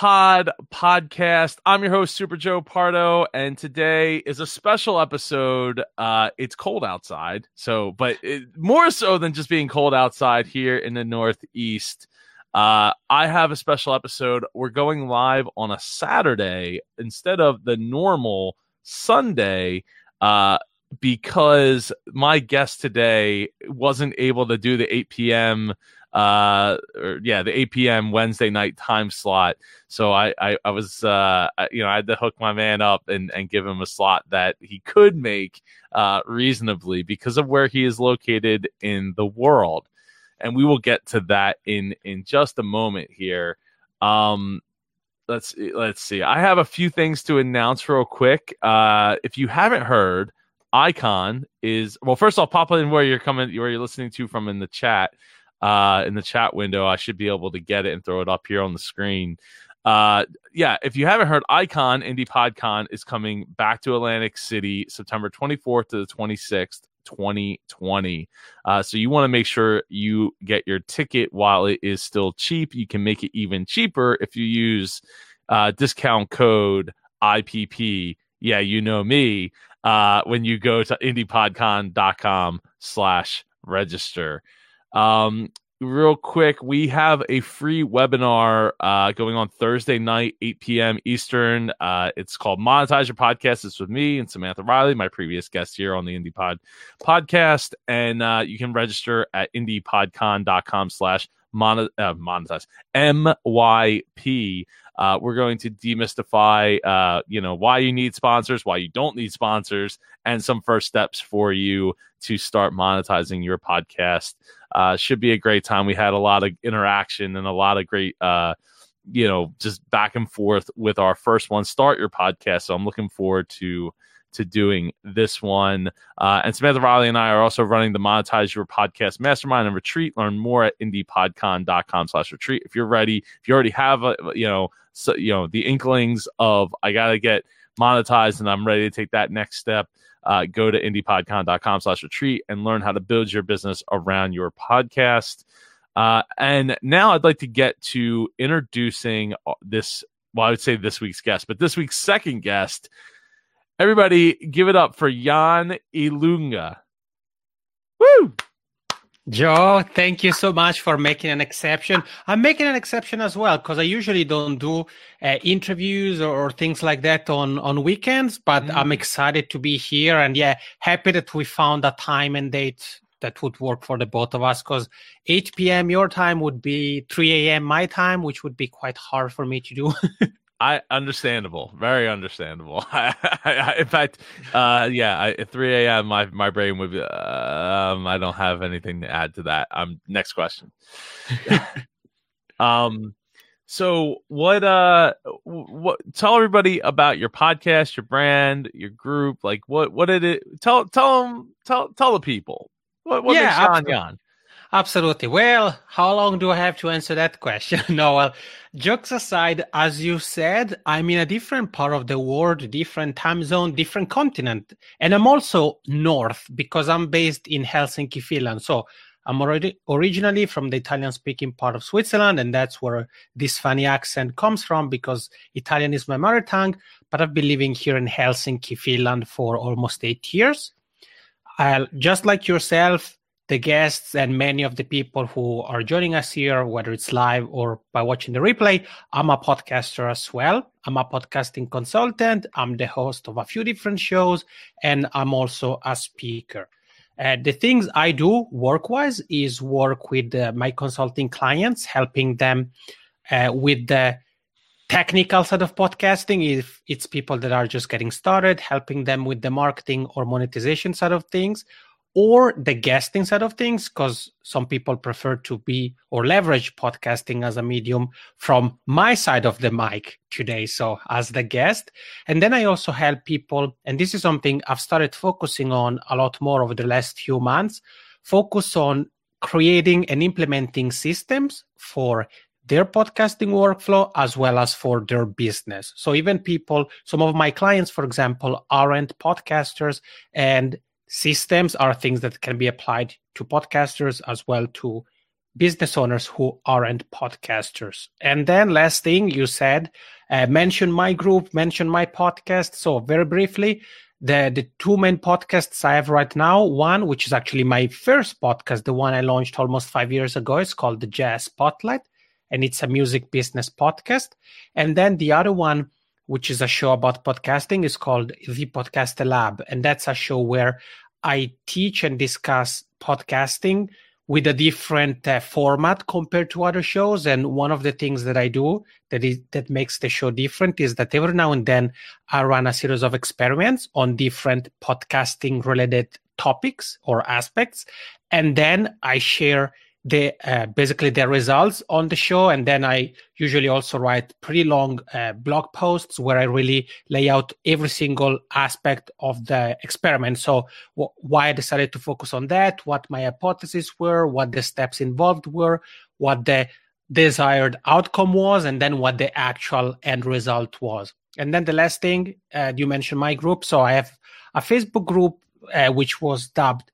Pod podcast. I'm your host, Super Joe Pardo, and today is a special episode. Uh, it's cold outside, so but it, more so than just being cold outside here in the Northeast. Uh, I have a special episode. We're going live on a Saturday instead of the normal Sunday. Uh, because my guest today wasn't able to do the 8 p.m uh or yeah the 8 p.m wednesday night time slot. So i i, I was uh you know i had to hook my man up and and give him a slot that he could make uh reasonably because of where he is located in the world. And we will get to that in in just a moment here. Um let's let's see. I have a few things to announce real quick. Uh if you haven't heard icon is well first i'll pop in where you're coming where you're listening to from in the chat uh, in the chat window. I should be able to get it and throw it up here on the screen. Uh, yeah, if you haven't heard, Icon Indie PodCon is coming back to Atlantic City September 24th to the 26th. 2020. Uh, so you want to make sure you get your ticket while it is still cheap. You can make it even cheaper if you use uh, discount code IPP. Yeah, you know me. Uh, when you go to indiepodcon.com slash register. Um, real quick, we have a free webinar uh, going on Thursday night, 8 p.m. Eastern. Uh, it's called Monetize Your Podcast. It's with me and Samantha Riley, my previous guest here on the Indie Pod podcast. And uh, you can register at indiepodcon.com slash uh, monetize MYP. Uh, we're going to demystify, uh, you know, why you need sponsors, why you don't need sponsors, and some first steps for you to start monetizing your podcast. Uh, should be a great time. We had a lot of interaction and a lot of great, uh, you know, just back and forth with our first one. Start your podcast. So I'm looking forward to to doing this one. Uh, and Samantha Riley and I are also running the Monetize Your Podcast Mastermind and Retreat. Learn more at indiepodcon.com slash retreat. If you're ready, if you already have, a, you know, so, you know, the inklings of I got to get monetized and I'm ready to take that next step, uh, go to indiepodcon.com slash retreat and learn how to build your business around your podcast. Uh, and now I'd like to get to introducing uh, this, well, I would say this week's guest, but this week's second guest. Everybody give it up for Yann Ilunga. Woo! Joe, thank you so much for making an exception. I'm making an exception as well because I usually don't do uh, interviews or, or, things like that on on weekends. But mm. I'm excited to be here, and yeah, happy that we found a time and date that would work for the both of us. Because 8 p.m. your time would be 3 a.m. my time, which would be quite hard for me to do. I understandable, very understandable. in fact, uh, yeah, I, at 3 a.m. my my brain would be. Um, I don't have anything to add to that. Um, next question. um, so what? Uh, what? Tell everybody about your podcast, your brand, your group. Like, what? What did it? Tell tell them. Tell tell the people. What? What yeah, makes Sean Yann? Absolutely. Well, how long do I have to answer that question? no, well, jokes aside, as you said, I'm in a different part of the world, different time zone, different continent. And I'm also north because I'm based in Helsinki, Finland. So I'm already originally from the Italian speaking part of Switzerland, and that's where this funny accent comes from because Italian is my mother tongue. But I've been living here in Helsinki, Finland for almost eight years. I'll, just like yourself, the guests and many of the people who are joining us here, whether it's live or by watching the replay, I'm a podcaster as well. I'm a podcasting consultant. I'm the host of a few different shows, and I'm also a speaker. Uh, the things I do work wise is work with uh, my consulting clients, helping them uh, with the technical side of podcasting. If it's people that are just getting started, helping them with the marketing or monetization side of things or the guesting side of things because some people prefer to be or leverage podcasting as a medium from my side of the mic today so as the guest and then i also help people and this is something i've started focusing on a lot more over the last few months focus on creating and implementing systems for their podcasting workflow as well as for their business. So even people, some of my clients, for example, aren't podcasters and systems are things that can be applied to podcasters as well to business owners who aren't podcasters. And then last thing you said, uh, mention my group, mention my podcast. So very briefly, the the two main podcasts I have right now, one which is actually my first podcast, the one I launched almost five years ago, is called the Jazz Spotlight, and it's a music business podcast. And then the other one, which is a show about podcasting, is called the Podcaster Lab, and that's a show where I teach and discuss podcasting with a different uh, format compared to other shows. And one of the things that I do that is that makes the show different is that every now and then I run a series of experiments on different podcasting related topics or aspects, and then I share the uh, basically their results on the show and then i usually also write pretty long uh, blog posts where i really lay out every single aspect of the experiment. So wh- why i decided to focus on that what my hypotheses were what the steps involved were what the desired outcome was and then what the actual end result was. And then the last thing uh, you mentioned my group. So i have a facebook group uh, which was dubbed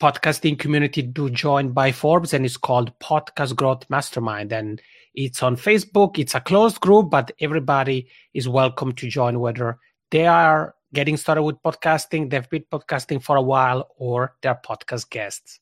podcasting community do join by Forbes and it's called Podcast Growth Mastermind. And it's on Facebook. It's a closed group, but everybody is welcome to join, whether they are getting started with podcasting, they've been podcasting for a while, or they're podcast guests.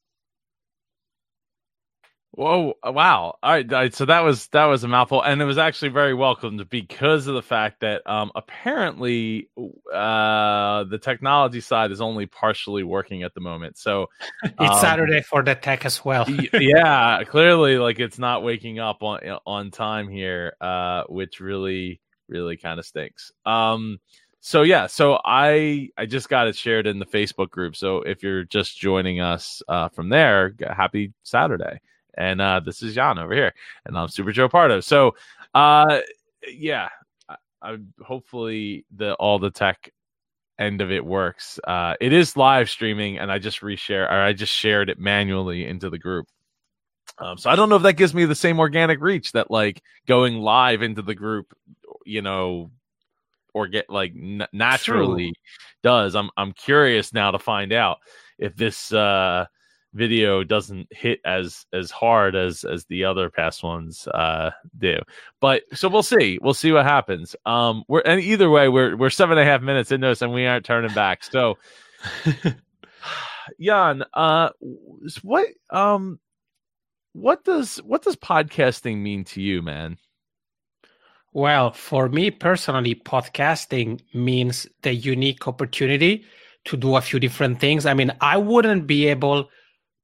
Whoa! Wow! All right, all right, so that was that was a mouthful, and it was actually very welcomed because of the fact that um, apparently uh, the technology side is only partially working at the moment. So it's um, Saturday for the tech as well. yeah, clearly, like it's not waking up on on time here, uh, which really really kind of stinks. Um, so yeah, so I I just got it shared in the Facebook group. So if you're just joining us uh, from there, happy Saturday. And uh, this is Yann over here, and I'm Super Joe Pardo. So, uh, yeah, I, I hopefully the all the tech end of it works. Uh, it is live streaming, and I just reshare or I just shared it manually into the group. Um, so I don't know if that gives me the same organic reach that like going live into the group, you know, or get like n- naturally True. does. I'm I'm curious now to find out if this uh video doesn't hit as as hard as as the other past ones uh do. But so we'll see. We'll see what happens. Um we're and either way we're we're seven and a half minutes into this and we aren't turning back. So yann uh what um what does what does podcasting mean to you man? Well for me personally podcasting means the unique opportunity to do a few different things. I mean i wouldn't be able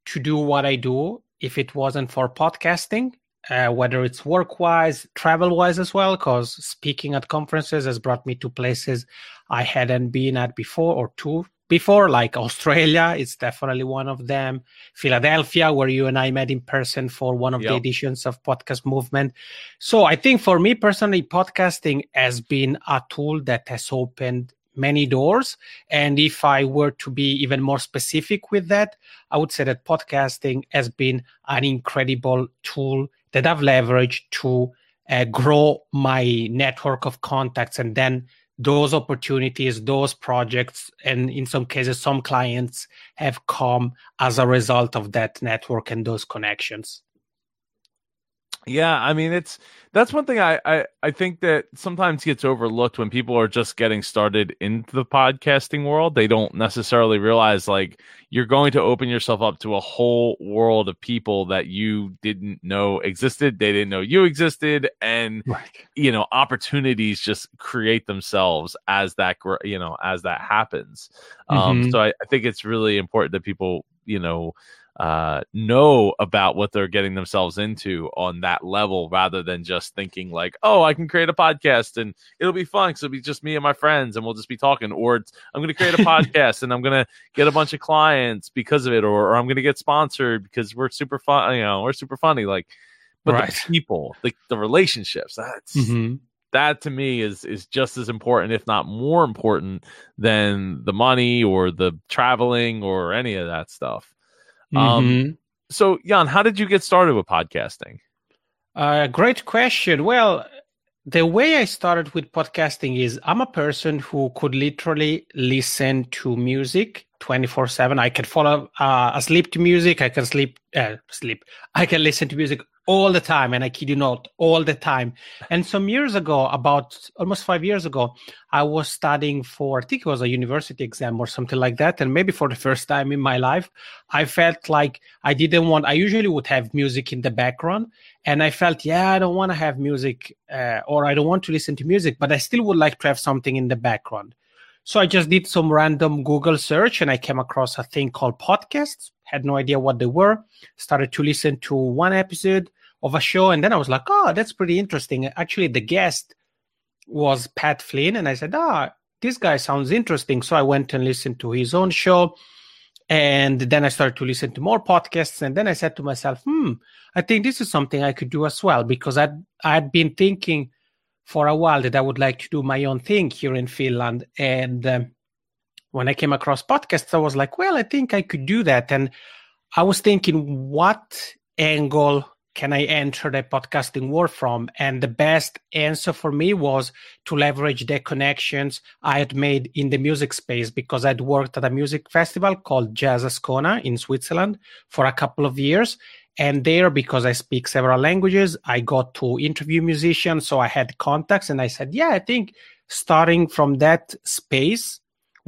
to do what I do if it wasn't for podcasting, uh, whether it's work wise, travel wise as well, because speaking at conferences has brought me to places I hadn't been at before or two before, like Australia. It's definitely one of them. Philadelphia, where you and I met in person for one of yep. the editions of Podcast Movement. So I think for me personally, podcasting has been a tool that has opened many doors. And if I were to be even more specific with that, I would say that podcasting has been an incredible tool that I've leveraged to uh, grow my network of contacts and then those opportunities, those projects, and in some cases, some clients have come as a result of that network and those connections. Yeah, I mean it's that's one thing I, I I think that sometimes gets overlooked when people are just getting started into the podcasting world. They don't necessarily realize like you're going to open yourself up to a whole world of people that you didn't know existed. They didn't know you existed, and right. you know opportunities just create themselves as that you know as that happens. Um, mm-hmm. Um, so I, I think it's really important that people you know uh, know about what they're getting themselves into on that level rather than just thinking like, oh, I can create a podcast and it'll be fun because it'll be just me and my friends and we'll just be talking. Or I'm going to create a podcast and I'm going to get a bunch of clients because of it, or, or I'm going to get sponsored because we're super fun. You know, we're super funny. Like, but right. the people, the, the relationships, that's. Mm-hmm that to me is is just as important if not more important than the money or the traveling or any of that stuff um, mm-hmm. so, Yann, how did you get started with podcasting? Uh, great question. Well, the way I started with podcasting is I'm a person who could literally listen to music 24 7 i can follow uh, asleep to music i can sleep uh, sleep i can listen to music all the time and i kid you not all the time and some years ago about almost five years ago i was studying for i think it was a university exam or something like that and maybe for the first time in my life i felt like i didn't want i usually would have music in the background and i felt yeah i don't want to have music uh, or i don't want to listen to music but i still would like to have something in the background so I just did some random Google search and I came across a thing called podcasts. Had no idea what they were. Started to listen to one episode of a show and then I was like, oh, that's pretty interesting. Actually, the guest was Pat Flynn and I said, ah, this guy sounds interesting. So I went and listened to his own show. And then I started to listen to more podcasts. And then I said to myself, hmm, I think this is something I could do as well because I'd, I'd been thinking for a while that I would like to do my own thing here in Finland. And um, when I came across podcasts, I was like, well, I think I could do that. And I was thinking, what angle can I enter the podcasting world from? And the best answer for me was to leverage the connections I had made in the music space because I'd worked at a music festival called Jazz Ascona in Switzerland for a couple of years. And there, because I speak several languages, I got to interview musicians. So I had contacts and I said, yeah, I think starting from that space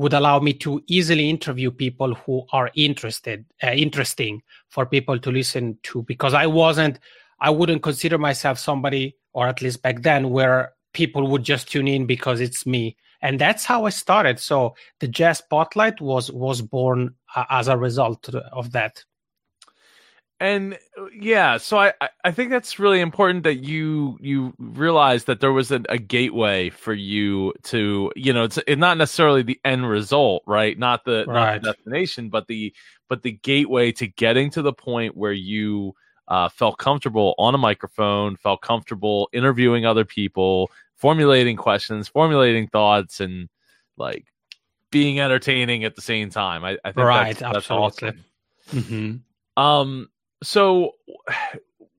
would allow me to easily interview people who are interested, uh, interesting for people to listen to because I wasn't, I wouldn't consider myself somebody, or at least back then, where people would just tune in because it's me. And that's how I started. So the Jazz Spotlight was was born uh, as a result of that and yeah so I, I think that's really important that you you realize that there was a, a gateway for you to you know it's, it's, not necessarily the end result right not the, right. not the destination but the but the gateway to getting to the point where you uh, felt comfortable on a microphone felt comfortable interviewing other people formulating questions formulating thoughts and like being entertaining at the same time i, I think right that's, that's absolutely awesome. mm-hmm. um so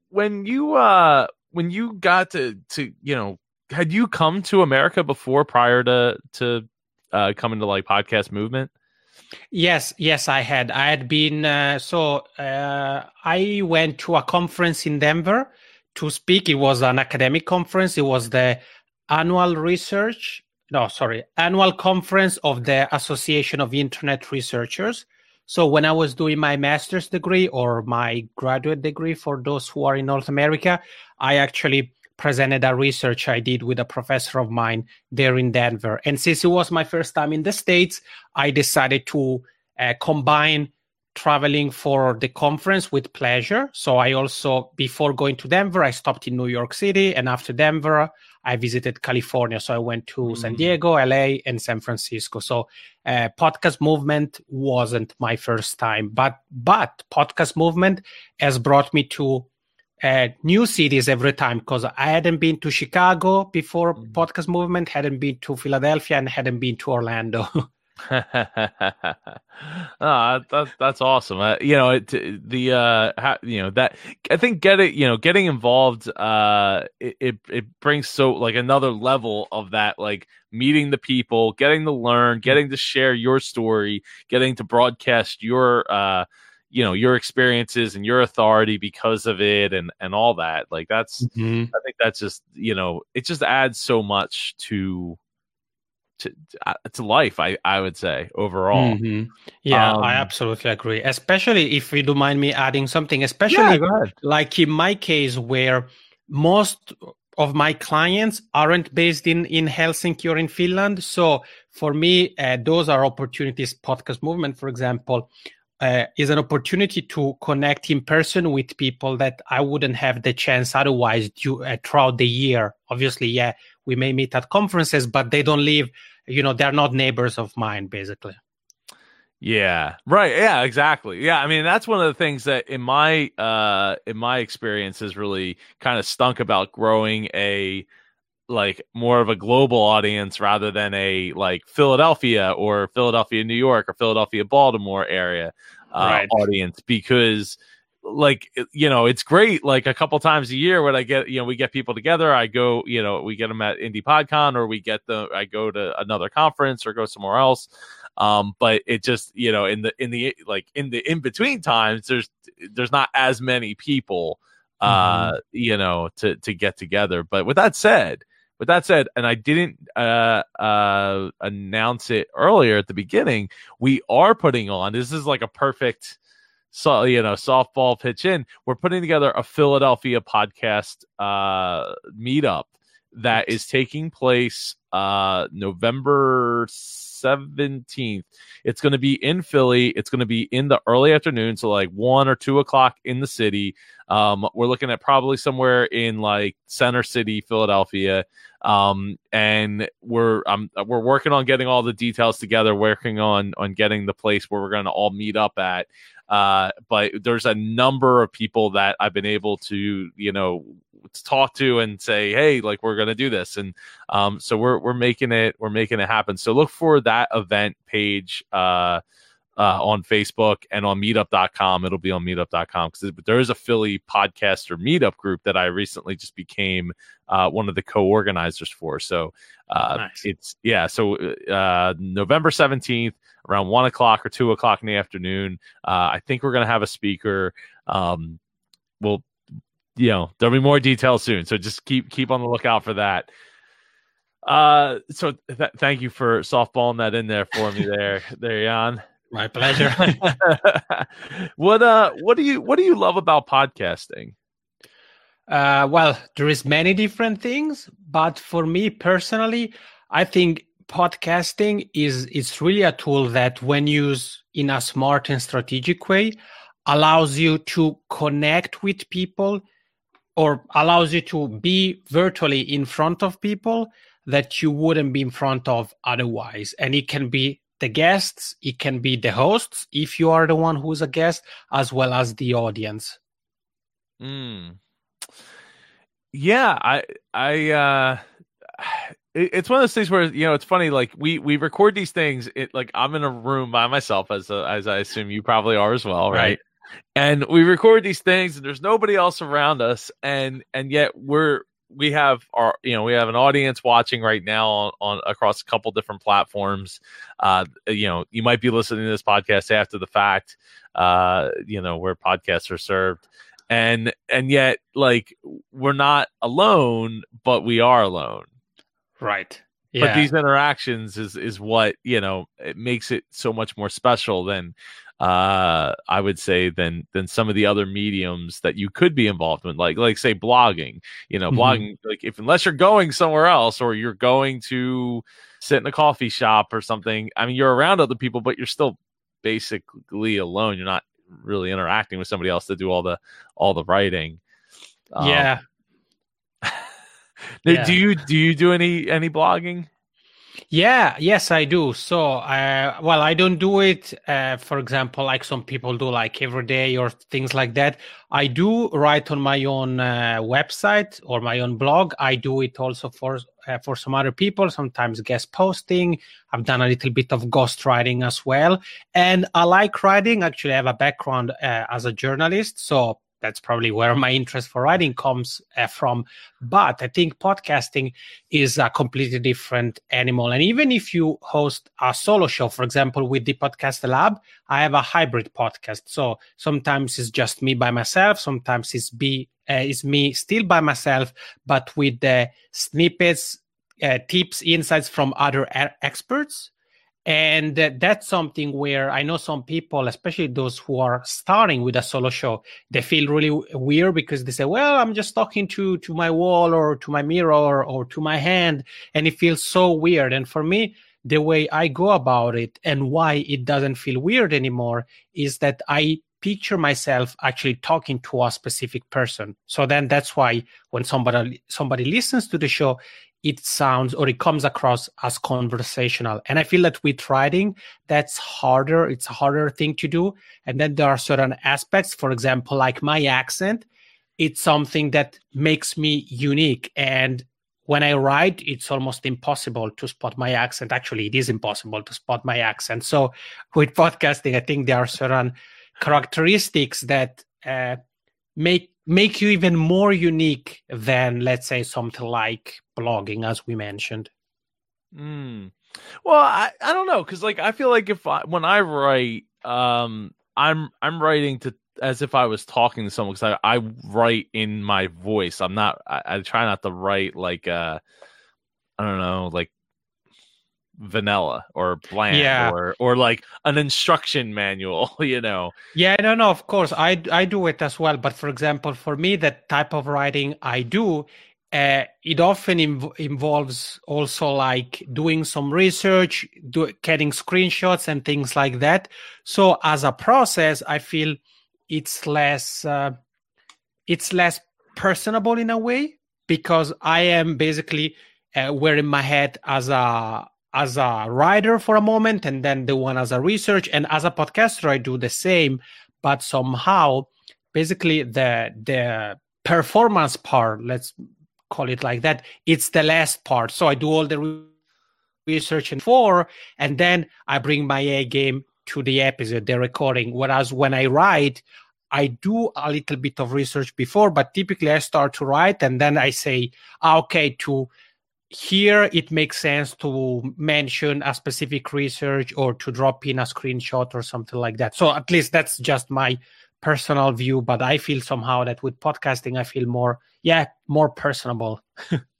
when you uh when you got to to you know had you come to America before prior to to uh coming to like podcast movement? Yes, yes, I had. I had been uh, so uh, I went to a conference in Denver to speak. It was an academic conference. It was the annual research. No, sorry, annual conference of the Association of Internet Researchers. So when I was doing my master's degree or my graduate degree for those who are in North America, I actually presented a research I did with a professor of mine there in Denver. And since it was my first time in the States, I decided to uh, combine traveling for the conference with pleasure. So I also, before going to Denver, I stopped in New York City. And after Denver, I visited California. So I went to mm-hmm. San Diego, LA, and San Francisco. So uh, podcast movement wasn't my first time, but but podcast movement has brought me to uh, new cities every time because I hadn't been to Chicago before mm-hmm. podcast movement, hadn't been to Philadelphia, and hadn't been to Orlando. oh, that's that's awesome. Uh, you know, it, the uh, how, you know that I think getting you know getting involved, uh, it, it, it brings so like another level of that, like meeting the people, getting to learn, getting to share your story, getting to broadcast your uh, you know your experiences and your authority because of it, and and all that. Like that's mm-hmm. I think that's just you know it just adds so much to to uh, to life i i would say overall mm-hmm. yeah um, i absolutely agree especially if you don't mind me adding something especially yeah, like in my case where most of my clients aren't based in in helsinki or in finland so for me uh, those are opportunities podcast movement for example uh, is an opportunity to connect in person with people that I wouldn't have the chance otherwise due, uh, throughout the year. Obviously, yeah, we may meet at conferences, but they don't live you know they're not neighbors of mine basically. Yeah. Right. Yeah exactly. Yeah i mean that's one of the things that in my uh in my experience has really kind of stunk about growing a like more of a global audience rather than a like philadelphia or philadelphia new york or philadelphia baltimore area uh, right. audience because like you know it's great like a couple times a year when i get you know we get people together i go you know we get them at indie podcon or we get the i go to another conference or go somewhere else Um, but it just you know in the in the like in the in between times, there's there's not as many people, uh, mm-hmm. you know, to to get together. But with that said, with that said, and I didn't uh, uh, announce it earlier at the beginning, we are putting on. This is like a perfect so you know softball pitch in we're putting together a philadelphia podcast uh meetup that is taking place uh november 17th it's going to be in philly. It's going to be in the early afternoon so like one or two o'clock in the city. Um we're looking at probably somewhere in like center city philadelphia. Um and we're um we're working on getting all the details together working on on getting the place where we're going to all meet up at. Uh, but there's a number of people that I've been able to, you know, talk to and say, hey, like we're gonna do this, and um, so we're we're making it we're making it happen. So look for that event page. Uh, uh, on Facebook and on meetup.com. It'll be on meetup.com because there is a Philly podcaster meetup group that I recently just became uh, one of the co organizers for. So uh, nice. it's, yeah, so uh, November 17th, around one o'clock or two o'clock in the afternoon. Uh, I think we're going to have a speaker. Um, we'll, you know, there'll be more details soon. So just keep keep on the lookout for that. Uh, so th- thank you for softballing that in there for me there, there, Yann. My pleasure. what uh, what do you what do you love about podcasting? Uh, well, there is many different things, but for me personally, I think podcasting is is really a tool that when used in a smart and strategic way allows you to connect with people or allows you to be virtually in front of people that you wouldn't be in front of otherwise and it can be the guests it can be the hosts if you are the one who's a guest as well as the audience mm. yeah i i uh it's one of those things where you know it's funny like we we record these things it like i'm in a room by myself as a, as i assume you probably are as well right? right? And we record these things and there's nobody else around us and and yet we're we have our you know we have an audience watching right now on, on across a couple different platforms. Uh you know you might be listening to this podcast after the fact uh you know where podcasts are served. And and yet like we're not alone but we are alone. Right. Yeah. But these interactions is is what, you know, it makes it so much more special than uh I would say than than some of the other mediums that you could be involved in like like say blogging. You know, mm-hmm. blogging like if unless you're going somewhere else or you're going to sit in a coffee shop or something, I mean you're around other people but you're still basically alone. You're not really interacting with somebody else to do all the all the writing. Um, yeah, yeah. Do you do you do any any blogging? Yeah, yes, I do. So, uh, well, I don't do it, uh, for example, like some people do, like every day or things like that. I do write on my own uh, website or my own blog. I do it also for uh, for some other people. Sometimes guest posting. I've done a little bit of ghost writing as well, and I like writing. Actually, I have a background uh, as a journalist, so that's probably where my interest for writing comes uh, from. But I think podcasting is a completely different animal. And even if you host a solo show, for example, with the Podcast Lab, I have a hybrid podcast. So sometimes it's just me by myself, sometimes it's be uh, it's me still by myself, but with the snippets, uh, tips, insights from other experts and that's something where I know some people, especially those who are starting with a solo show, they feel really weird because they say, well, I'm just talking to, to my wall or to my mirror or, or to my hand. And it feels so weird. And for me, the way I go about it and why it doesn't feel weird anymore is that I picture myself actually talking to a specific person. So then that's why when somebody somebody listens to the show, it sounds or it comes across as conversational. And I feel that with writing, that's harder. It's a harder thing to do. And then there are certain aspects, for example, like my accent, it's something that makes me unique. And when I write, it's almost impossible to spot my accent. Actually, it is impossible to spot my accent. So with podcasting, I think there are certain characteristics that uh, make make you even more unique than let's say something like blogging as we mentioned Mm. Well, I, I don't know because like I feel like if I when I write, um, I'm I'm writing to as if I was talking to someone because I, I write in my voice. I'm not. I, I try not to write like uh, I don't know, like vanilla or bland Yeah. or or like an instruction manual. You know. Yeah, no, no, of course, I I do it as well. But for example, for me, that type of writing I do, uh, it often inv- involves also like doing some research, do, getting screenshots and things like that. So as a process, I feel it's less uh, it's less personable in a way because I am basically uh, wearing my head as a as a writer for a moment and then the one as a research. And as a podcaster I do the same but somehow basically the the performance part let's call it like that it's the last part. So I do all the re- research and for and then I bring my A game to the episode the recording. Whereas when I write I do a little bit of research before, but typically I start to write and then I say, ah, okay, to here it makes sense to mention a specific research or to drop in a screenshot or something like that. So at least that's just my personal view, but I feel somehow that with podcasting, I feel more, yeah, more personable.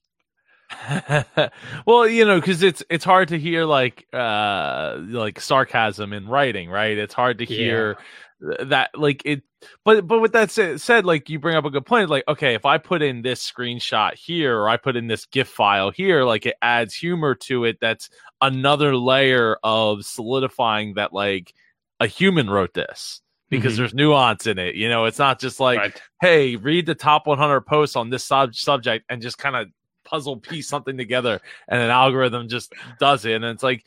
well, you know, because it's it's hard to hear like uh like sarcasm in writing, right? It's hard to hear th- that like it but but with that said like you bring up a good point like okay if i put in this screenshot here or i put in this gif file here like it adds humor to it that's another layer of solidifying that like a human wrote this because Mhm. there's nuance in it you know it's not just like right. hey read the top 100 posts on this sub- subject and just kind of puzzle piece something together and an algorithm just does it and it's like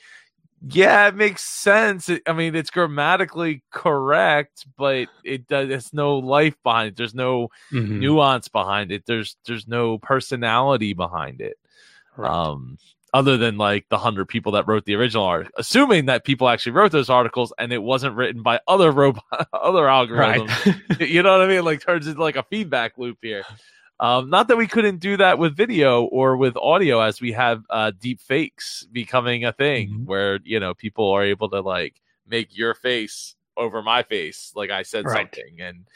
yeah, it makes sense. I mean, it's grammatically correct, but it does. There's no life behind it. There's no Mhm. nuance behind it. There's there's no personality behind it. Right. Um, other than like the hundred people that wrote the original art, assuming that people actually wrote those articles and it wasn't written by other robot, other algorithms. right. you know what I mean? Like turns into like a feedback loop here. Um, not that we couldn't do that with video or with audio, as we have uh, deep fakes becoming a thing, Mhm. where you know people are able to like make your face over my face, like I said Right. something, and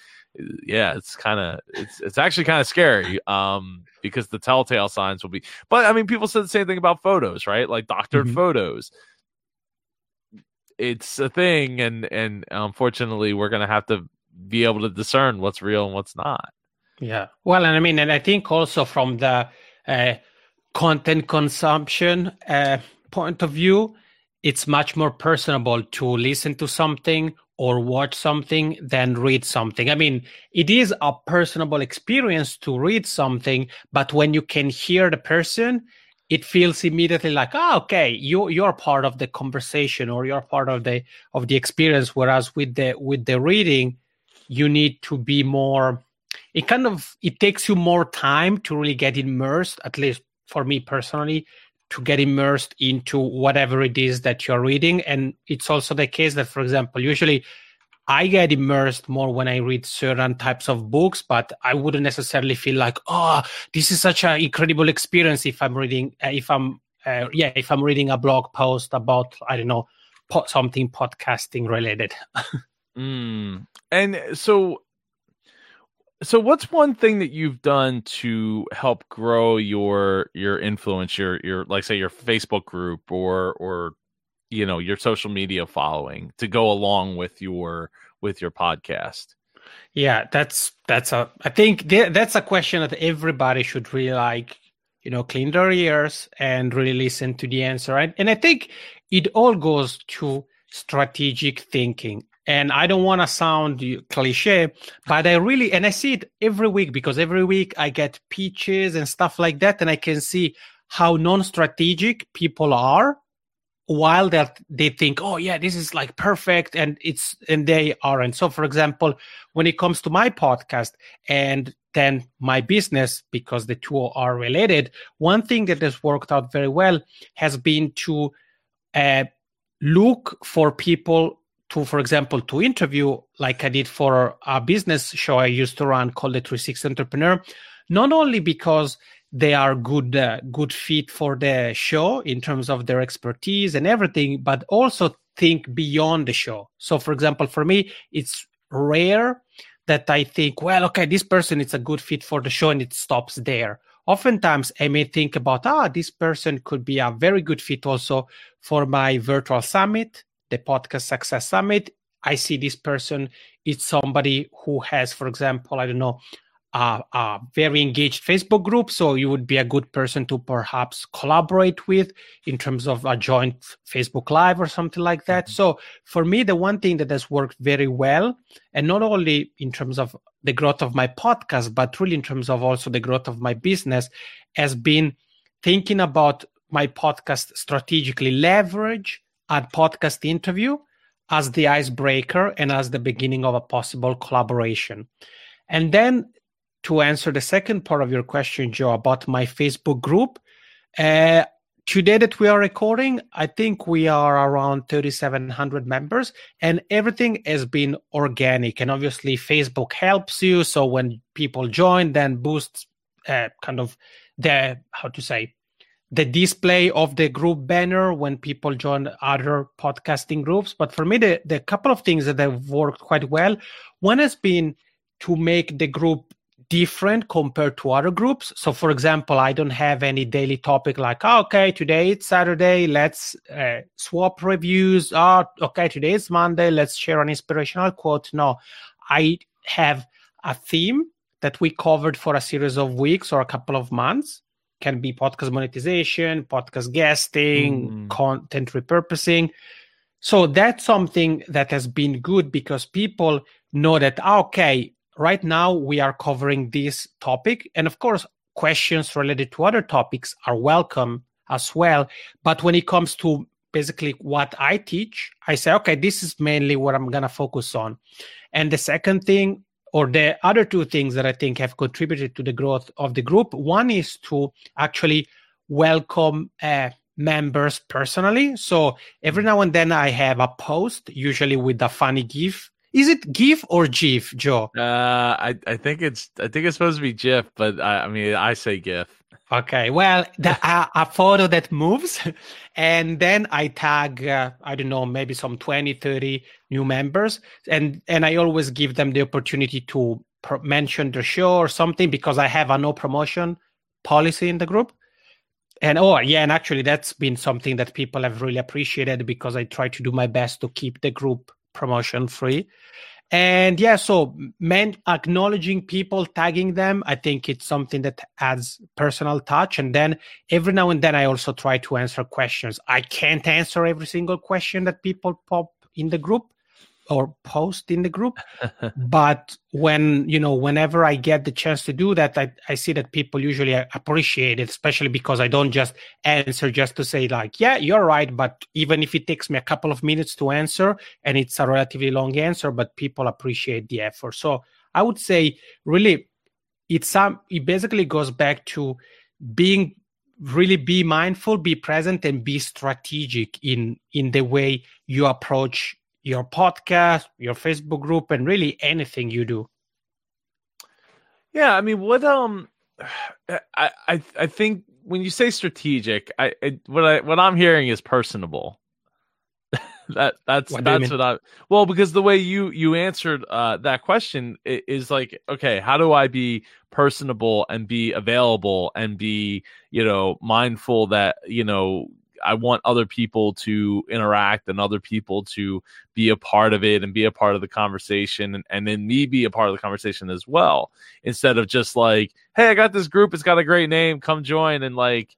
uh, yeah, it's kind of it's it's actually kind of scary, um, because the telltale signs will be. But I mean, people said the same thing about photos, right? Like doctored Mhm. photos. It's a thing, and and unfortunately, we're gonna have to be able to discern what's real and what's not. Yeah. Well, and I mean, and I think also from the uh, content consumption uh, point of view, it's much more personable to listen to something or watch something than read something. I mean, it is a personable experience to read something, but when you can hear the person, it feels immediately like, oh, okay, you you're part of the conversation or you're part of the of the experience. Whereas with the with the reading, you need to be more it kind of it takes you more time to really get immersed at least for me personally to get immersed into whatever it is that you're reading and it's also the case that for example usually i get immersed more when i read certain types of books but i wouldn't necessarily feel like oh this is such an incredible experience if i'm reading uh, if i'm uh, yeah if i'm reading a blog post about i don't know something podcasting related Mm. And so, so what's one thing that you've done to help grow your your influence, your your like say your Facebook group or or you know your social media following to go along with your with your podcast? Yeah, that's that's a. I think th- that's a question that everybody should really like, you know, clean their ears and really listen to the answer. And, and I think it all goes to strategic thinking. And I don't want to sound cliche, but I really and I see it every week because every week I get pitches and stuff like that, and I can see how non-strategic people are while they they think, oh yeah, this is like perfect, and it's and they aren't. So, for example, when it comes to my podcast and then my business, because the two are related, one thing that has worked out very well has been to uh, look for people to, for example, to interview, like I did for a business show I used to run called the 360 Entrepreneur, not only because they are good uh, good fit for the show in terms of their expertise and everything but also think beyond the show. So for example for me it's rare that i think well okay this person is a good fit for the show and it stops there. Oftentimes i may think about ah this person could be a very good fit also for my virtual summit the podcast success summit i see this person is somebody who has for example i don't know a, a, very engaged Facebook group. So you would be a good person to perhaps collaborate with in terms of a joint Facebook Live or something like that. Mm-hmm. So for me, the one thing that has worked very well, and not only in terms of the growth of my podcast, but really in terms of also the growth of my business, has been thinking about my podcast strategically leverage a podcast interview as the icebreaker and as the beginning of a possible collaboration. And then to answer the second part of your question, Joe, about my Facebook group. Uh, today that we are recording, I think we are around 3,700 members, and everything has been organic. And obviously, Facebook helps you. So when people join, then boosts uh, kind of the how to say the display of the group banner when people join other podcasting groups. But for me, the, the couple of things that have worked quite well. One has been to make the group different compared to other groups. So, for example, I don't have any daily topic like, oh, okay, today it's Saturday, let's uh, swap reviews. Oh, okay, today is Monday, let's share an inspirational quote. No, I have a theme that we covered for a series of weeks or a couple of months. Can be podcast monetization, podcast guesting, mm. content repurposing. So that's something that has been good because people know that, okay, right now we are covering this topic. And of course, questions related to other topics are welcome as well. But when it comes to basically what I teach, I say, okay, this is mainly what I'm going to focus on. And the second thing, or the other two things that I think have contributed to the growth of the group, one is to actually welcome uh, members personally. So every now and then I have a post, usually with a funny GIF is it GIF or GIF, Joe? Uh, I I think it's I think it's supposed to be GIF, but I, I mean I say GIF. Okay, well, the, a, a, photo that moves, and then I tag uh, I don't know maybe some 20, 30 new members, and and I always give them the opportunity to pro- mention the show or something because I have a no promotion policy in the group. And oh yeah, and actually that's been something that people have really appreciated because I try to do my best to keep the group promotion free. And yeah so men acknowledging people tagging them i think it's something that adds personal touch. And then every now and then i also try to answer questions. I can't answer every single question that people pop in the group or post in the group. But when you know whenever i get the chance to do that I, I see that people usually appreciate it especially because i don't just answer just to say like yeah you're right but even if it takes me a couple of minutes to answer and it's a relatively long answer but people appreciate the effort. So i would say really it's some it basically goes back to being really be mindful be present and be strategic in in the way you approach your podcast, your Facebook group, and really anything you do. Yeah, I mean, what um, I I I think when you say strategic, I, I what I what I'm hearing is personable. that that's what that's what I well because the way you you answered uh, that question is like okay, how do I be personable and be available and be you know mindful that you know I want other people to interact and other people to be a part of it and be a part of the conversation and, and then me be a part of the conversation as well. Instead of just like, hey, I got this group, it's got a great name, come join and like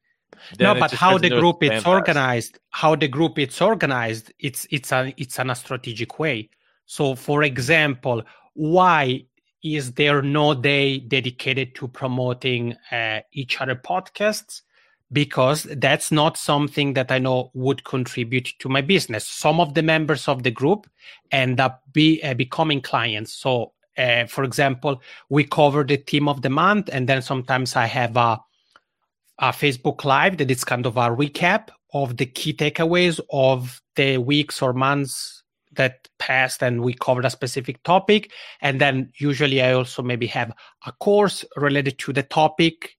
no, but how the group is organized, how the group it's organized, it's it's a it's in a strategic way. So for example, why is there no day dedicated to promoting uh, each other podcasts? Because that's not something that I know would contribute to my business. Some of the members of the group end up be, uh, becoming clients. So, uh, for example, we cover the team of the month, and then sometimes I have a, a Facebook Live that is kind of a recap of the key takeaways of the weeks or months that passed and we covered a specific topic and then usually i also maybe have a course related to the topic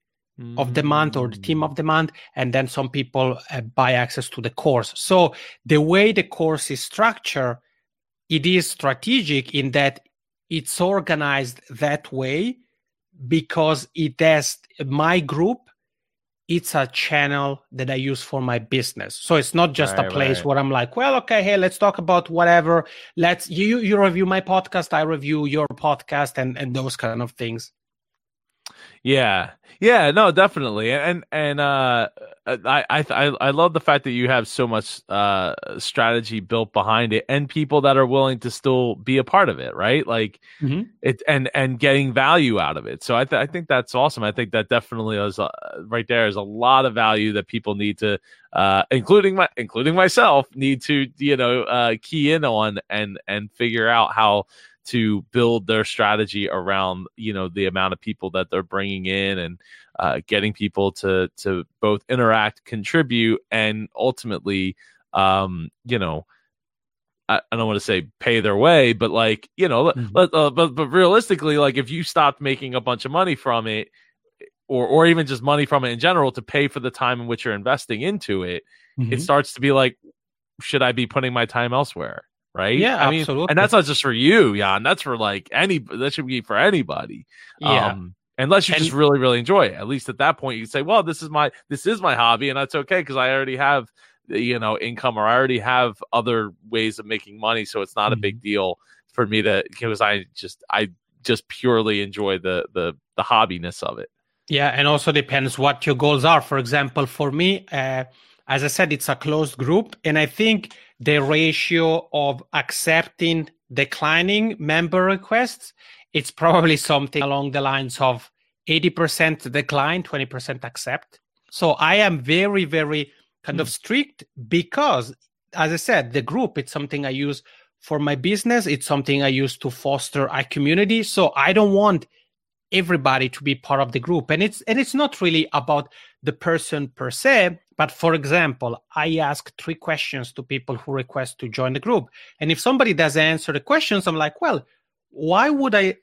of the month or the team of the month and then some people uh, buy access to the course. So the way the course is structured it is strategic in that it's organized that way because it has my group it's a channel that i use for my business. So it's not just Right, a place right. where i'm like well okay hey let's talk about whatever. Let's you you review my podcast i review your podcast and and those kind of things Yeah, yeah, no, definitely, and and uh, I I I I love the fact that you have so much uh strategy built behind it, and people that are willing to still be a part of it, right? Like Mhm. it, and and getting value out of it. So I th- I think that's awesome. I think that definitely is uh, right there is a lot of value that people need to, uh, including my including myself, need to you know uh key in on and and figure out how to build their strategy around you know the amount of people that they're bringing in and uh, getting people to to both interact contribute and ultimately um you know I, I don't want to say pay their way but like you know Mhm. let, uh, but but realistically like if you stopped making a bunch of money from it or or even just money from it in general to pay for the time in which you're investing into it it Mhm. starts to be like should i be putting my time elsewhere right Yeah, i mean absolutely. and that's not just for you yann that's for like any that should be for anybody yeah um unless you And- just really really enjoy it at least at that point you can say well this is my this is my hobby and that's okay because i already have you know income or i already have other ways of making money so it's not a Mm-hmm. big deal for me to because i just i just purely enjoy the the the hobbiness of it Yeah, and also depends what your goals are. For example, for me, uh, as I said, it's a closed group, and I think the ratio of accepting declining member requests it's probably something along the lines of 80% decline 20% accept. So i am very very kind of hmm. strict because as i said the group it's something i use for my business. It's something i use to foster a community. So i don't want everybody to be part of the group. And it's and it's not really about the person per se but for example i ask three questions to people who request to join the group. And if somebody doesn't answer the questions i'm like well why would i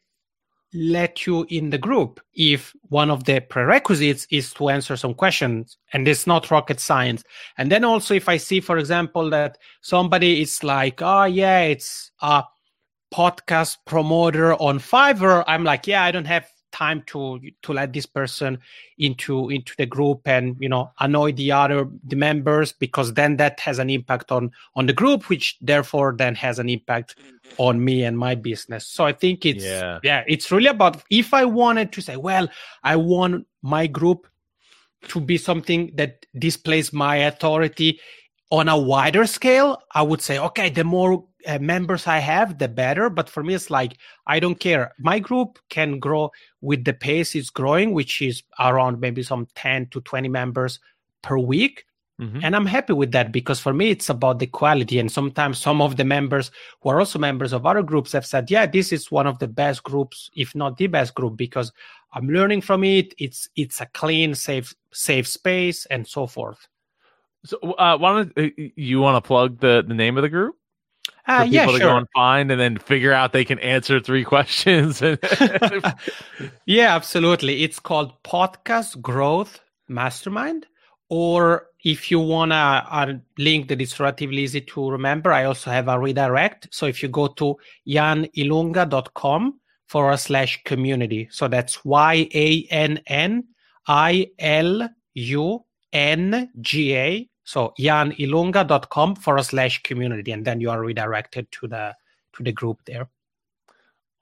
let you in the group if one of the prerequisites is to answer some questions? And it's not rocket science. And then also if i see for example that somebody is like oh yeah it's a podcast promoter on fiverr i'm like yeah i don't have time to to let this person into into the group and you know annoy the other the members because then that has an impact on on the group which therefore then has an impact on me and my business so i think it's Yeah. yeah it's really about if i wanted to say well i want my group to be something that displays my authority on a wider scale i would say okay the more uh, members i have the better. But for me it's like i don't care. My group can grow with the pace it's growing which is around maybe some 10 to 20 members per week. Mhm. and i'm happy with that because for me it's about the quality. And sometimes some of the members who are also members of other groups have said yeah this is one of the best groups if not the best group because i'm learning from it. It's it's a clean safe safe space and so forth so uh why don't uh, you want to plug the the name of the group for uh, people yeah to go and find and then figure out they can answer three questions and yeah, absolutely. It's called Podcast Growth Mastermind. Or if you want a, a link that is relatively easy to remember, I also have a redirect. So if you go to yannilunga.com forward slash community. So that's Y A N N I L U N G A. So yannilunga.com forward slash community. And then you are redirected to the to the group there.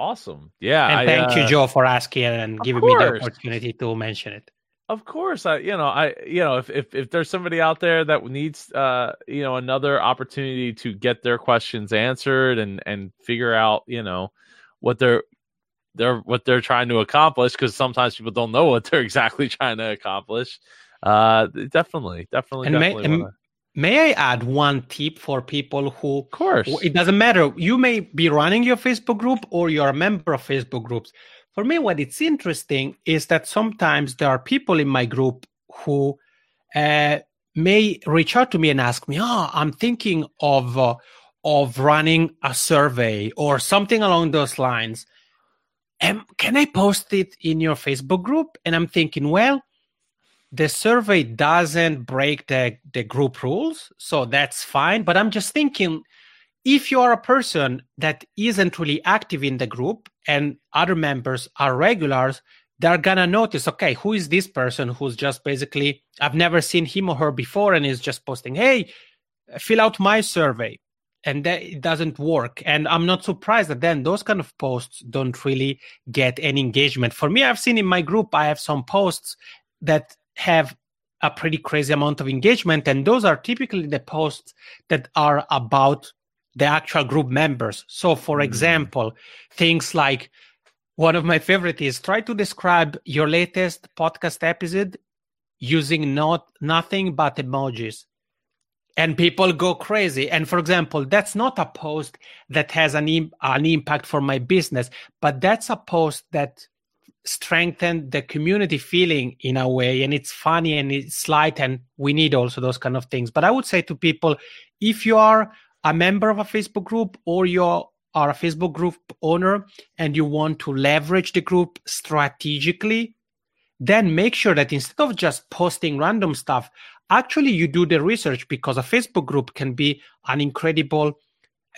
awesome yeah And I, thank you, uh, Joe, for asking and giving me the opportunity to mention it. Of course, I you know I you know if if if there's somebody out there that needs uh you know another opportunity to get their questions answered and and figure out you know what they're they're what they're trying to accomplish because sometimes people don't know what they're exactly trying to accomplish. Uh, definitely, definitely, And may, definitely. wanna- may I add one tip for people who of course, it doesn't matter. You may be running your Facebook group or you're a member of Facebook groups. For me, what it's interesting is that sometimes there are people in my group who uh, may reach out to me and ask me, "Oh, I'm thinking of uh, of running a survey or something along those lines. Um, can I post it in your Facebook group?" And I'm thinking, well, the survey doesn't break the, the group rules, so that's fine. But I'm just thinking if you are a person that isn't really active in the group and other members are regulars, they're gonna notice, okay, who is this person who's just basically I've never seen him or her before and is just posting, hey, fill out my survey. And that it doesn't work. And I'm not surprised that then those kind of posts don't really get any engagement. For me, I've seen in my group, I have some posts that have a pretty crazy amount of engagement. And those are typically the posts that are about the actual group members. So, for mm. example, things like one of my favorite is try to describe your latest podcast episode using not nothing but emojis and people go crazy and for example that's not a post that has an, Im- an impact for my business but that's a post that strengthened the community feeling in a way and it's funny and it's light and we need also those kind of things. But i would say to people if you are a member of a facebook group or you are a facebook group owner and you want to leverage the group strategically then make sure that instead of just posting random stuff actually you do the research because a facebook group can be an incredible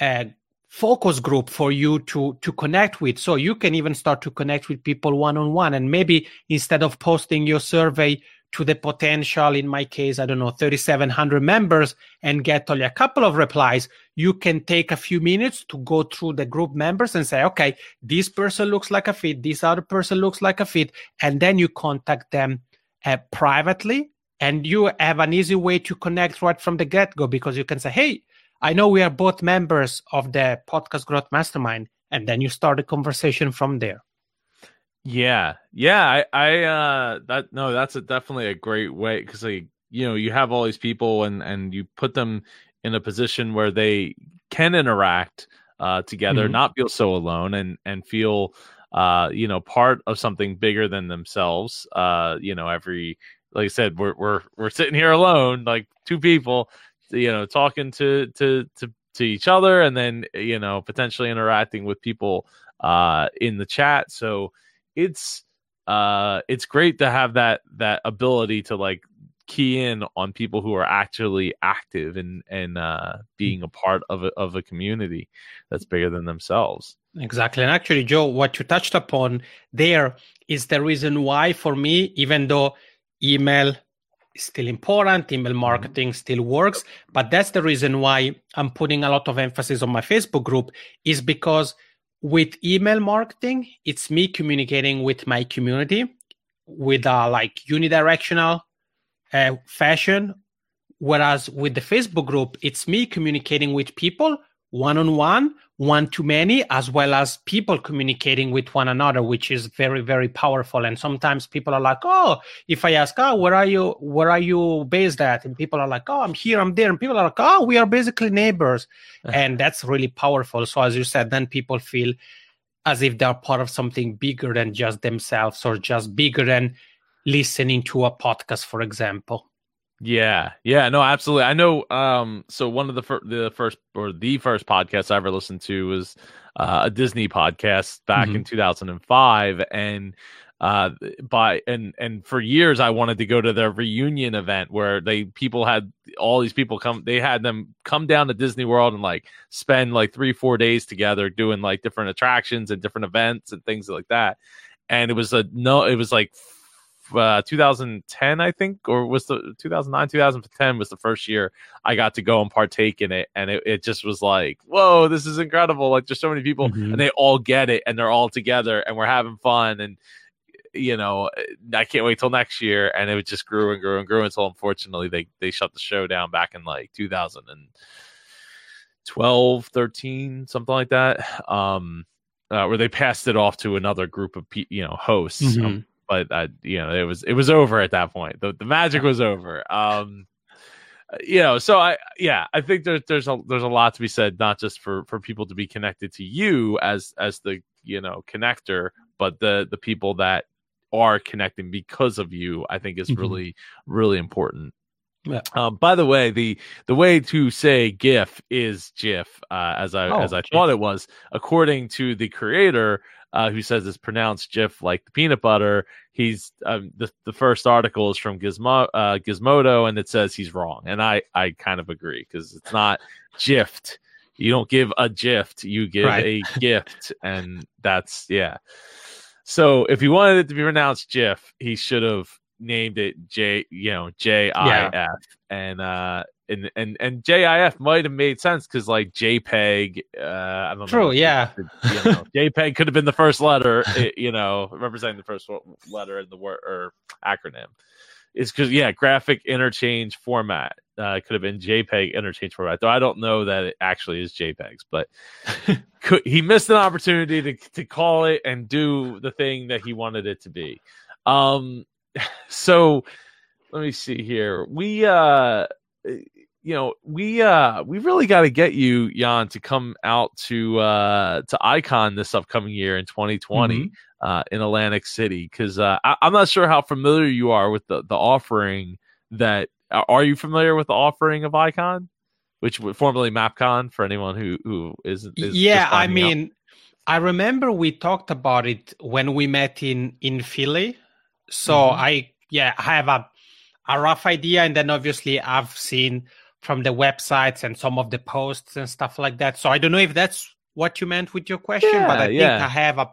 uh, focus group for you to to connect with. So you can even start to connect with people one on one and maybe instead of posting your survey to the potential in my case i don't know 3700 members and get only a couple of replies you can take a few minutes to go through the group members and say okay this person looks like a fit this other person looks like a fit and then you contact them uh, privately. And you have an easy way to connect right from the get-go because you can say hey I know we are both members of the podcast growth mastermind, and then you start a conversation from there. Yeah, yeah, I, I, uh, that no, that's a, definitely a great way because like you know you have all these people and and you put them in a position where they can interact uh, together, mm-hmm. not feel so alone, and and feel uh, you know part of something bigger than themselves. Uh, you know, every like I said, we're we're we're sitting here alone, like two people you know talking to to to to each other and then you know potentially interacting with people uh in the chat. So it's uh it's great to have that that ability to like key in on people who are actually active and and uh being a part of a, of a community that's bigger than themselves. Exactly. And actually joe what you touched upon there is the reason why for me even though email still important email mm-hmm. marketing still works but that's the reason why i'm putting a lot of emphasis on my facebook group is because with email marketing it's me communicating with my community with a like unidirectional uh, fashion whereas with the facebook group it's me communicating with people one on one one to many as well as people communicating with one another which is very very powerful. And sometimes people are like oh if i ask oh where are you where are you based at? And people are like oh i'm here i'm there. And people are like oh we are basically neighbors. Uh-huh. And that's really powerful. So as you said then people feel as if they're part of something bigger than just themselves or just bigger than listening to a podcast for example yeah, yeah, no, absolutely. I know. Um, so one of the fir- the first or the first podcast I ever listened to was uh, a Disney podcast back mm-hmm. in 2005, and uh, by and and for years I wanted to go to their reunion event where they people had all these people come. They had them come down to Disney World and like spend like three four days together doing like different attractions and different events and things like that. And it was a no, it was like uh, 2010, I think, or was the 2009, 2010 was the first year I got to go and partake in it. And it, it just was like, whoa, this is incredible. Like, there's so many people mm-hmm. and they all get it and they're all together and we're having fun. And, you know, I can't wait till next year. And it just grew and grew and grew until unfortunately they, they shut the show down back in like 2012, 13, something like that. Um, uh, where they passed it off to another group of pe- you know hosts. Mm-hmm. Um, but uh, you know it was it was over at that point. The the magic was over. Um, you know, so I yeah, I think there's there's a there's a lot to be said, not just for for people to be connected to you as as the you know connector, but the the people that are connecting because of you. I think is mm-hmm. really really important. Yeah. Um, by the way, the the way to say GIF is GIF, uh, as I oh, as I thought it was, according to the creator uh, who says it's pronounced Jif like the peanut butter. He's um, the the first article is from Gizmo, uh, Gizmodo, and it says he's wrong, and I I kind of agree because it's not Jift. You don't give a gift, you give Right. a gift, and that's yeah. So if he wanted it to be pronounced Jif, he should have named it J, you know, J I F, and uh, and and and J I F might have made sense because like JPEG, uh, I don't know. True, yeah. You know, JPEG could have been the first letter, it- you know, representing the first letter in the word or acronym. It's because yeah, graphic interchange format uh, could have been JPEG interchange format. Though I don't know that it actually is JPEGs, but could, he missed an opportunity to to call it and do the thing that he wanted it to be. Um, so let me see here. We uh you know, we uh we really got to get you Yann to come out to uh to Icon this upcoming year in 2020 uh in Atlantic City cuz uh I, I'm not sure how familiar you are with the the offering that are you familiar with the offering of Icon which was formerly MapCon for anyone who who isn't is yeah, I finding out? mean, I remember we talked about it when we met in in Philly. So Mhm. I yeah, I have a a rough idea, and then obviously I've seen from the websites and some of the posts and stuff like that. So I don't know if that's what you meant with your question, but Yeah, I think yeah. I have a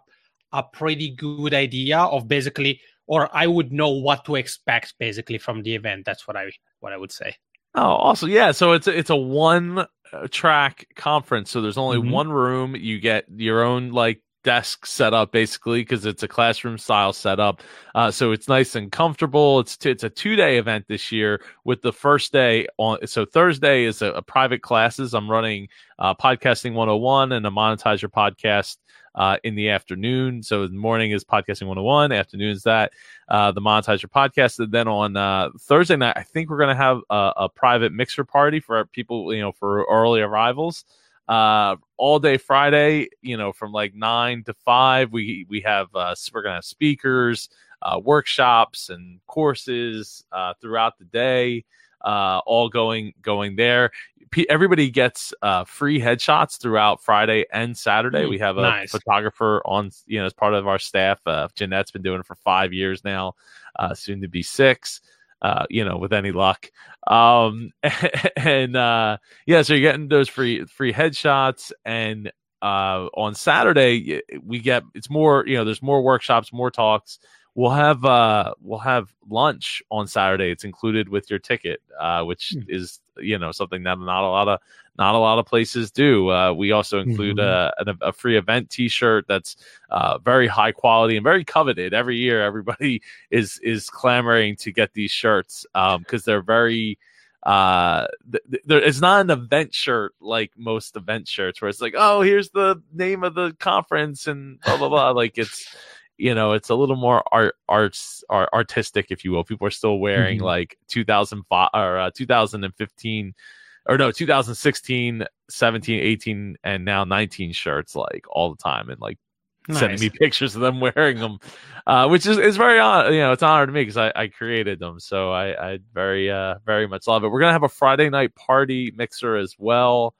a pretty good idea of basically, or I would know what to expect basically from the event. That's what I what I would say. Oh, awesome! Yeah, so it's a, it's a one uh, track conference. So there's only Mhm. one room. You get your own like desk set up basically because it's a classroom style setup. Uh, so it's nice and comfortable. It's it's a two day event this year with the first day on. So Thursday is a, a private classes. I'm running uh, podcasting 101 and a monetize your podcast. Uh, in the afternoon. So the morning is podcasting 101, afternoon is that uh, the monetize your podcast. And then on uh, Thursday night, I think we're going to have a, a private mixer party for people, you know, for early arrivals. Uh, all day Friday, you know, from like nine to five, we we have uh, we're to have speakers, uh, workshops, and courses uh, throughout the day. Uh, all going going there. P- everybody gets uh, free headshots throughout Friday and Saturday. Mm, we have a nice. photographer on, you know, as part of our staff. Uh, Jeanette's been doing it for five years now, uh, soon to be six. Uh, you know, with any luck. Um, and uh, yeah, so you're getting those free free headshots, and uh, on Saturday we get it's more. You know, there's more workshops, more talks. We'll have uh, we'll have lunch on Saturday. It's included with your ticket, uh, which Hmm. is you know something that not a lot of not a lot of places do. Uh, we also include Mhm. a, a, a free event T-shirt that's uh, very high quality and very coveted. Every year, everybody is is clamoring to get these shirts because they're very. Uh, th- it's not an event shirt like most event shirts where it's like, oh, here's the name of the conference and blah blah blah. like it's you know it's a little more art arts art, artistic if you will people are still wearing Mhm. like 2005 or uh, 2015 or no 2016 17 18 and now 19 shirts like all the time and like sending me pictures of them wearing them uh, which is, is very hon- you know it's an honor to me because I, I created them so I, I very uh very much love it. We're gonna have a friday night party mixer as well.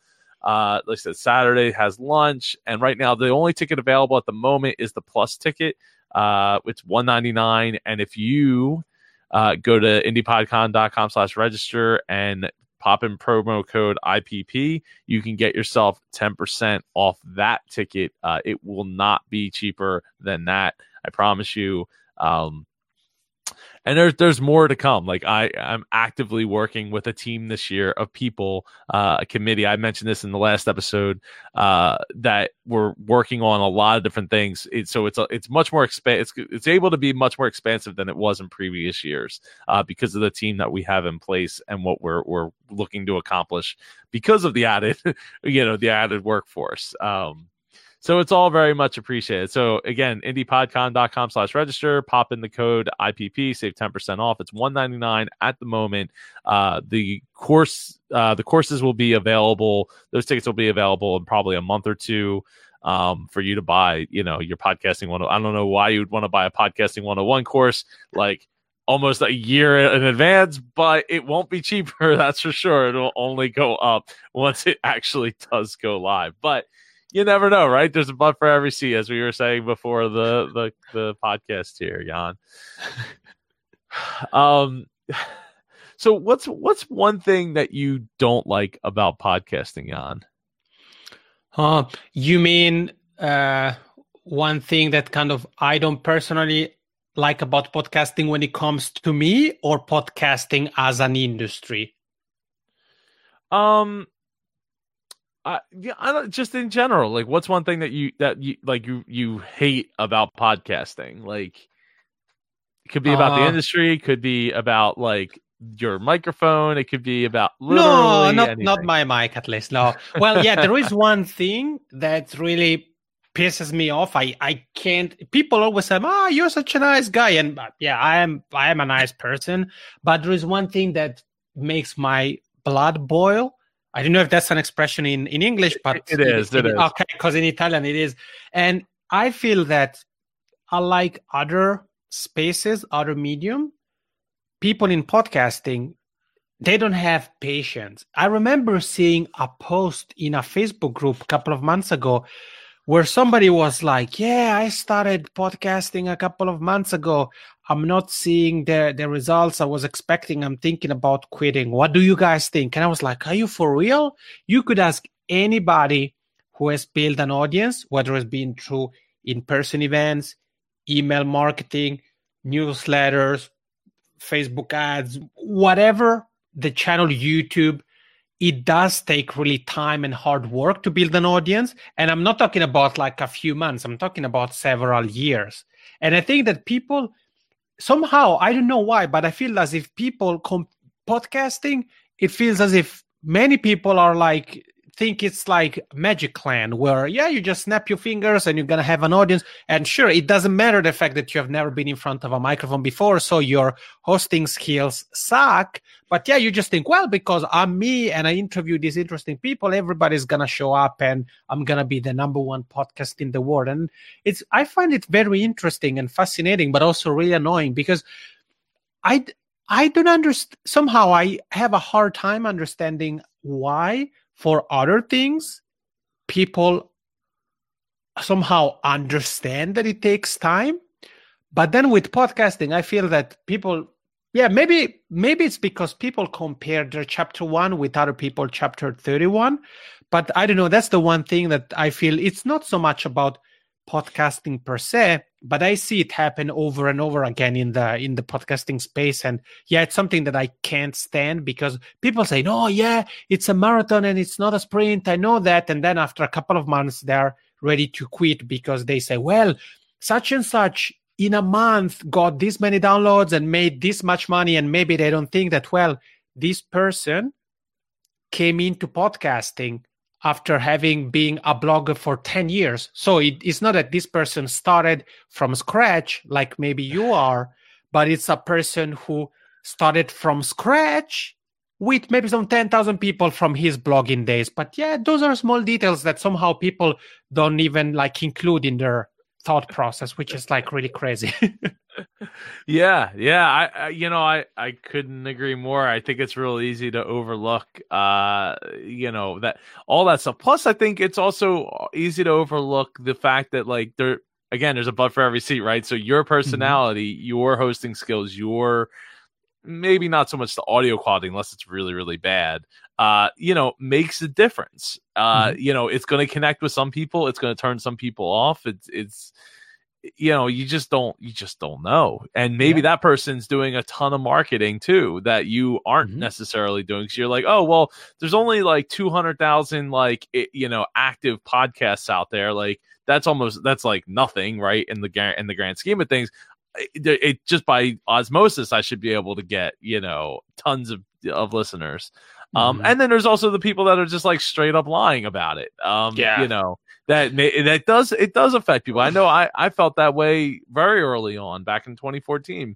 Uh, like I said, Saturday has lunch, and right now the only ticket available at the moment is the plus ticket. Uh, it's one ninety nine, and if you uh, go to indiepodcon.com slash register and pop in promo code IPP, you can get yourself ten percent off that ticket. Uh, it will not be cheaper than that. I promise you. Um, and there's there's more to come. Like I I'm actively working with a team this year of people, uh, a committee. I mentioned this in the last episode uh, that we're working on a lot of different things. It, so it's a, it's much more expan- it's, it's able to be much more expansive than it was in previous years uh, because of the team that we have in place and what we're we're looking to accomplish because of the added you know the added workforce. Um, so it's all very much appreciated. So again, indiepodcon.com slash register, pop in the code IPP, save 10% off. It's 199 at the moment. Uh, the course, uh, the courses will be available. Those tickets will be available in probably a month or two um, for you to buy, you know, your podcasting one. I don't know why you would want to buy a podcasting 101 course like almost a year in advance, but it won't be cheaper. That's for sure. It'll only go up once it actually does go live. But you never know, right? There's a butt for every seat, as we were saying before the the the podcast here, Yann. um, so what's what's one thing that you don't like about podcasting, Yann? Uh, you mean uh, one thing that kind of I don't personally like about podcasting when it comes to me, or podcasting as an industry? Um, I yeah, I don't, just in general, like, what's one thing that you that you like you you hate about podcasting? Like, it could be about uh, the industry, it could be about like your microphone, it could be about no, not anything. not my mic at least. No, well, yeah, there is one thing that really pisses me off. I I can't. People always say, "Ah, oh, you're such a nice guy," and uh, yeah, I am. I am a nice person, but there is one thing that makes my blood boil I don't know if that's an expression in, in English, but it is. It, it is. Okay, because in Italian it is. And I feel that unlike other spaces, other medium, people in podcasting, they don't have patience. I remember seeing a post in a Facebook group a couple of months ago where somebody was like, "Yeah, I started podcasting a couple of months ago. I'm not seeing the the results I was expecting. I'm thinking about quitting. What do you guys think?" And I was like, "Are you for real? You could ask anybody who has built an audience, whether it's been through in-person events, email marketing, newsletters, Facebook ads, whatever the channel YouTube it does take really time and hard work to build an audience. And I'm not talking about like a few months, I'm talking about several years. And I think that people somehow, I don't know why, but I feel as if people com- podcasting, it feels as if many people are like think it's like Magicland, where yeah, you just snap your fingers and you're gonna have an audience. And sure, it doesn't matter the fact that you have never been in front of a microphone before, so your hosting skills suck. But yeah, you just think, well, because I'm me and I interview these interesting people, everybody's gonna show up and I'm gonna be the number one podcast in the world. And it's I find it very interesting and fascinating, but also really annoying because I I don't understand. Somehow, I have a hard time understanding why for other things, people somehow understand that it takes time. But then with podcasting, I feel that people, yeah, maybe maybe it's because people compare their chapter one with other people chapter 31. But I don't know. That's the one thing that I feel it's not so much about podcasting per se, but I see it happen over and over again in the in the podcasting space. And yeah, it's something that I can't stand because people say, "No, yeah, it's a marathon and it's not a sprint." I know that, and then after a couple of months, they're ready to quit because they say, "Well, such and such." In a month, got this many downloads and made this much money, and maybe they don't think that well, this person came into podcasting after having been a blogger for 10 years. So it, it's not that this person started from scratch like maybe you are, but it's a person who started from scratch with maybe some 10,000 people from his blogging days. But yeah, those are small details that somehow people don't even like include in their thought process, which is like really crazy. yeah, yeah. I, I, you know, I, I couldn't agree more. I think it's real easy to overlook, uh, you know, that all that stuff. Plus, I think it's also easy to overlook the fact that like there, again, there's a butt for every seat, right? So your mm-hmm. personality, mm-hmm. your hosting skills, your maybe not so much the audio quality unless it's really really bad uh you know makes a difference uh mm-hmm. you know it's going to connect with some people it's going to turn some people off it's it's you know you just don't you just don't know and maybe yeah. that person's doing a ton of marketing too that you aren't mm-hmm. necessarily doing because you're like oh well there's only like 200000 like it, you know active podcasts out there like that's almost that's like nothing right in the in the grand scheme of things it, it, just by osmosis i should be able to get you know tons of of listeners um, mm-hmm. and then there's also the people that are just like straight up lying about it um yeah. you know that may, that does it does affect people i know i i felt that way very early on back in 2014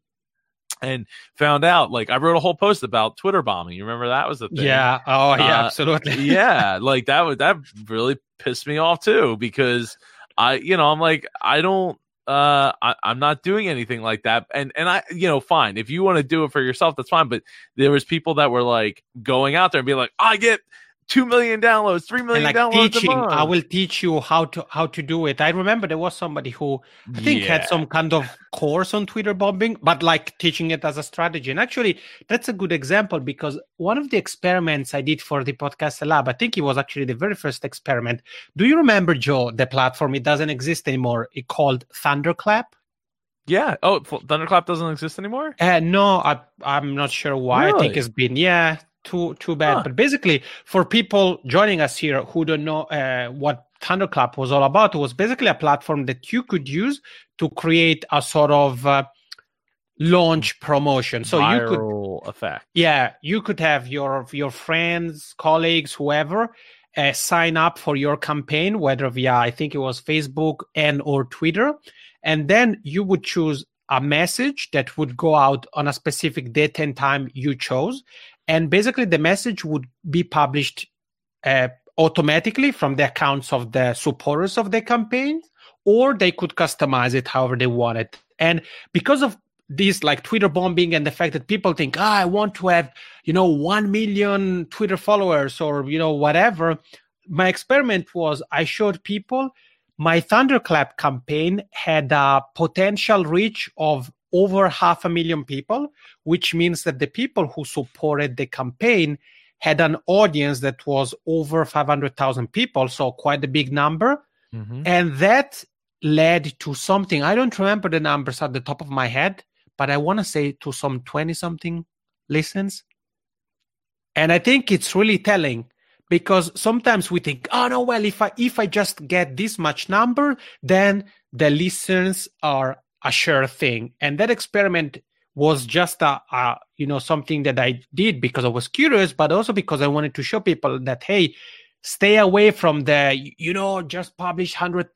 and found out like I wrote a whole post about Twitter bombing. You remember that was the thing? Yeah. Oh yeah, uh, absolutely. yeah, like that was that really pissed me off too because I you know I'm like I don't uh I, am not doing anything like that. And and i you know fine. If you want to do it for yourself that's fine. But there was people that were like going out there and being like i get two million downloads, three million like downloads teaching, a month. I will teach you how to how to do it. I remember there was somebody who I think Yeah. had some kind of course on Twitter bombing, but like teaching it as a strategy. And actually, that's a good example because one of the experiments I did for the podcast lab, I think it was actually the very first experiment. Do you remember, Joe, the platform? It doesn't exist anymore. It called Thunderclap. Yeah. Oh, Thunderclap doesn't exist anymore. Uh, no, I, I'm not sure why. I think it's been yeah, too too bad. Huh. But basically, for people joining us here who don't know uh, what Thunderclap was all about, it was basically a platform that you could use to create a sort of uh, launch promotion. So you could Viral effect. yeah, you could have your your friends, colleagues, whoever uh, sign up for your campaign, whether via I think it was Facebook and or Twitter, and then you would choose a message that would go out on a specific date and time you chose, and basically the message would be published uh, automatically from the accounts of the supporters of the campaign, or they could customize it however they wanted. And because of this like Twitter bombing and the fact that people think, ah, I want to have, you know, 1 million Twitter followers or, you know, whatever. My experiment was I showed people my Thunderclap campaign had a potential reach of over half a million people, which means that the people who supported the campaign had an audience that was over 500,000 people. So quite a big number. Mhm. And that led to something. I don't remember the numbers at the top of my head, but I want to say to some 20 something listens. And I think it's really telling because sometimes we think, oh no, well, if I if I just get this much number, then the listens are a sure thing. And that experiment was just a, a you know something that I did because I was curious, but also because I wanted to show people that hey, stay away from the you know just publish hundred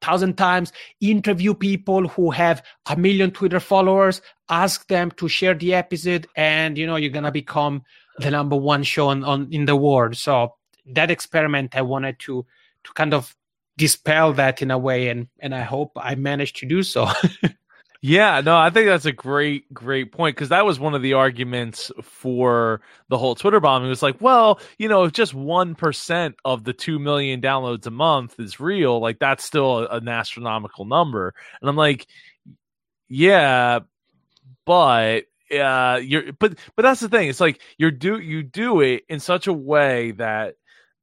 thousand times interview people who have a million twitter followers ask them to share the episode and you know you're gonna become the number one show on, on in the world so that experiment i wanted to to kind of dispel that in a way and and i hope i managed to do so Yeah, no, I think that's a great, great point because that was one of the arguments for the whole Twitter bombing. It was like, well, you know, if just one percent of the two million downloads a month is real, like that's still an astronomical number. And I'm like, yeah, but uh, you're, but but that's the thing. It's like you're do you do it in such a way that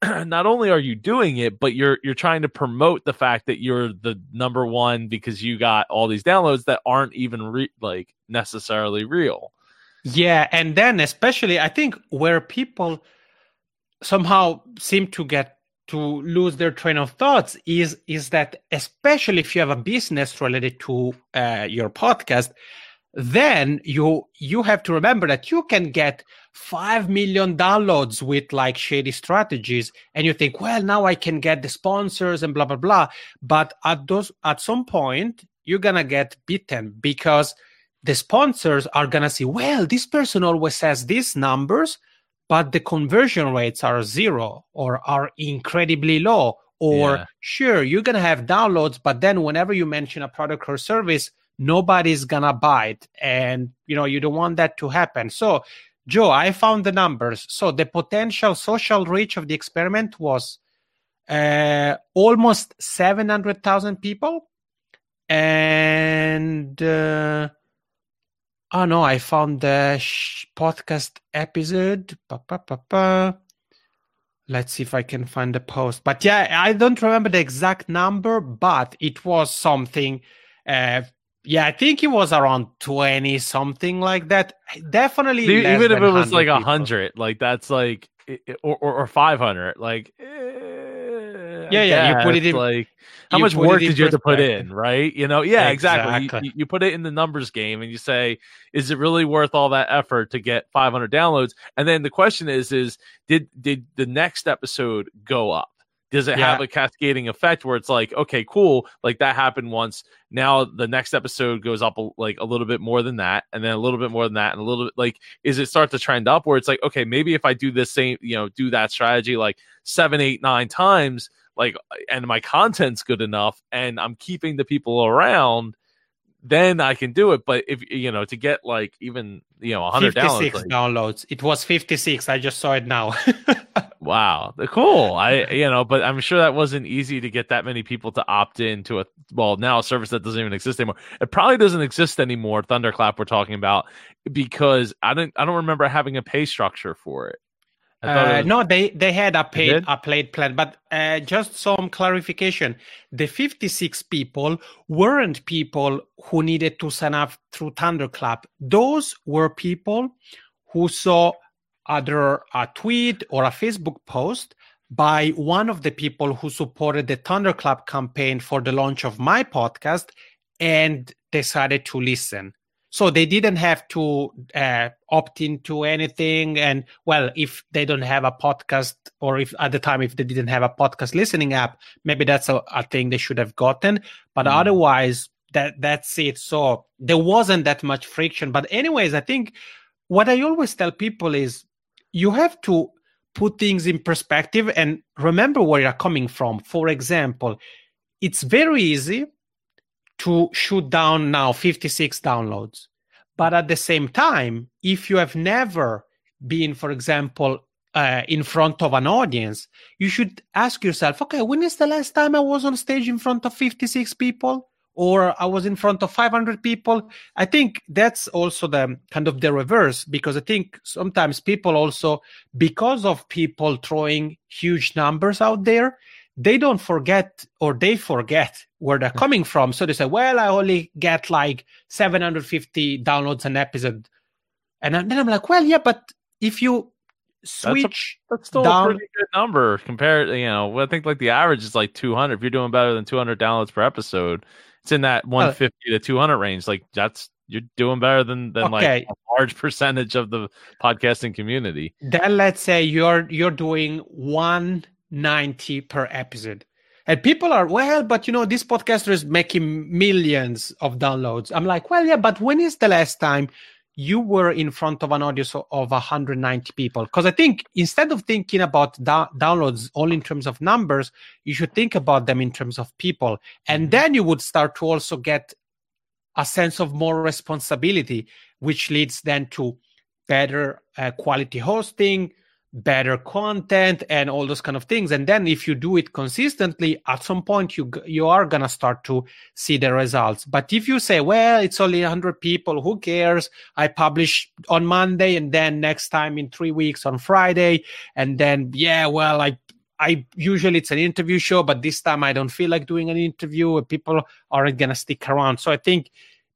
not only are you doing it, but you're you're trying to promote the fact that you're the number one because you got all these downloads that aren't even re- like necessarily real. Yeah, and then especially I think where people somehow seem to get to lose their train of thoughts is is that especially if you have a business related to uh, your podcast, then you you have to remember that you can get 5 million downloads with like shady strategies and you think well now i can get the sponsors and blah blah blah but at those at some point you're gonna get beaten because the sponsors are gonna see well this person always says these numbers but the conversion rates are zero or are incredibly low or Yeah. sure you're gonna have downloads but then whenever you mention a product or service nobody's gonna buy it and you know you don't want that to happen. So joe i found the numbers. So the potential social reach of the experiment was uh, almost 700000 people and uh, oh no i found the sh- podcast episode. Let's see if i can find the post. But yeah i don't remember the exact number but it was something uh, yeah, I think it was around 20 something like that. Definitely Even if it was like a hundred, like that's like or or, or five hundred, like eh, Yeah, yeah, you put it in- like how much work did you have to put in, right? You know, yeah, exactly. Exactly. You, you put it in the numbers game, and you say, is it really worth all that effort to get 500 downloads? And then the question is, is did did the next episode go up? Does it have a cascading effect where it's like, okay, cool, like that happened once. Now the next episode goes up a, like a little bit more than that, and then a little bit more than that, and a little bit like, is it start to trend up where it's like, okay, maybe if I do this same, you know, do that strategy like seven, eight, nine times, like, and my content's good enough, and I'm keeping the people around, then I can do it. But if you know, to get like even you know 100 56 downloads, like, downloads. It was 56. I just saw it now. Wow, cool. I you know, but I'm sure that wasn't easy to get that many people to opt in to a well now a service that doesn't even exist anymore. It probably doesn't exist anymore. Thunderclap we're talking about because I don't I don't remember having a pay structure for it. Uh, was... No, they they had a paid a paid plan, but uh, just some clarification: the 56 people weren't people who needed to sign up through Thunderclap. Those were people who saw either a tweet or a Facebook post by one of the people who supported the Thunderclap campaign for the launch of my podcast and decided to listen. So they didn't have to uh, opt into anything. And well, if they don't have a podcast, or if at the time if they didn't have a podcast listening app, maybe that's a, a thing they should have gotten. But mm. otherwise, that that's it. So there wasn't that much friction. But anyways, I think what I always tell people is you have to put things in perspective and remember where you're coming from. For example, it's very easy to shoot down now 56 downloads. But at the same time, if you have never been, for example, uh, in front of an audience, you should ask yourself, okay, when is the last time I was on stage in front of 56 people? or I was in front of 500 people. I think that's also the kind of the reverse because I think sometimes people also, because of people throwing huge numbers out there, they don't forget or they forget where they're coming from. So they say, well, I only get like 750 downloads an episode. And then I'm like, well, yeah, but if you switch that's, a, that's still down, a pretty good number compared you know i think like the average is like 200 if you're doing better than 200 downloads per episode it's in that 150 uh, to 200 range. Like that's you're doing better than than okay. like a large percentage of the podcasting community. Then let's say you're you're doing 190 per episode. And people are, well, but you know, this podcaster is making millions of downloads. I'm like, well, yeah, but when is the last time you were in front of an audience of 190 people because i think instead of thinking about da- downloads only in terms of numbers you should think about them in terms of people and mm-hmm. then you would start to also get a sense of more responsibility which leads then to better uh, quality hosting better content and all those kind of things and then if you do it consistently at some point you you are going to start to see the results but if you say well it's only 100 people who cares i publish on monday and then next time in 3 weeks on friday and then yeah well i I usually it's an interview show, but this time I don't feel like doing an interview. People aren't gonna stick around. So I think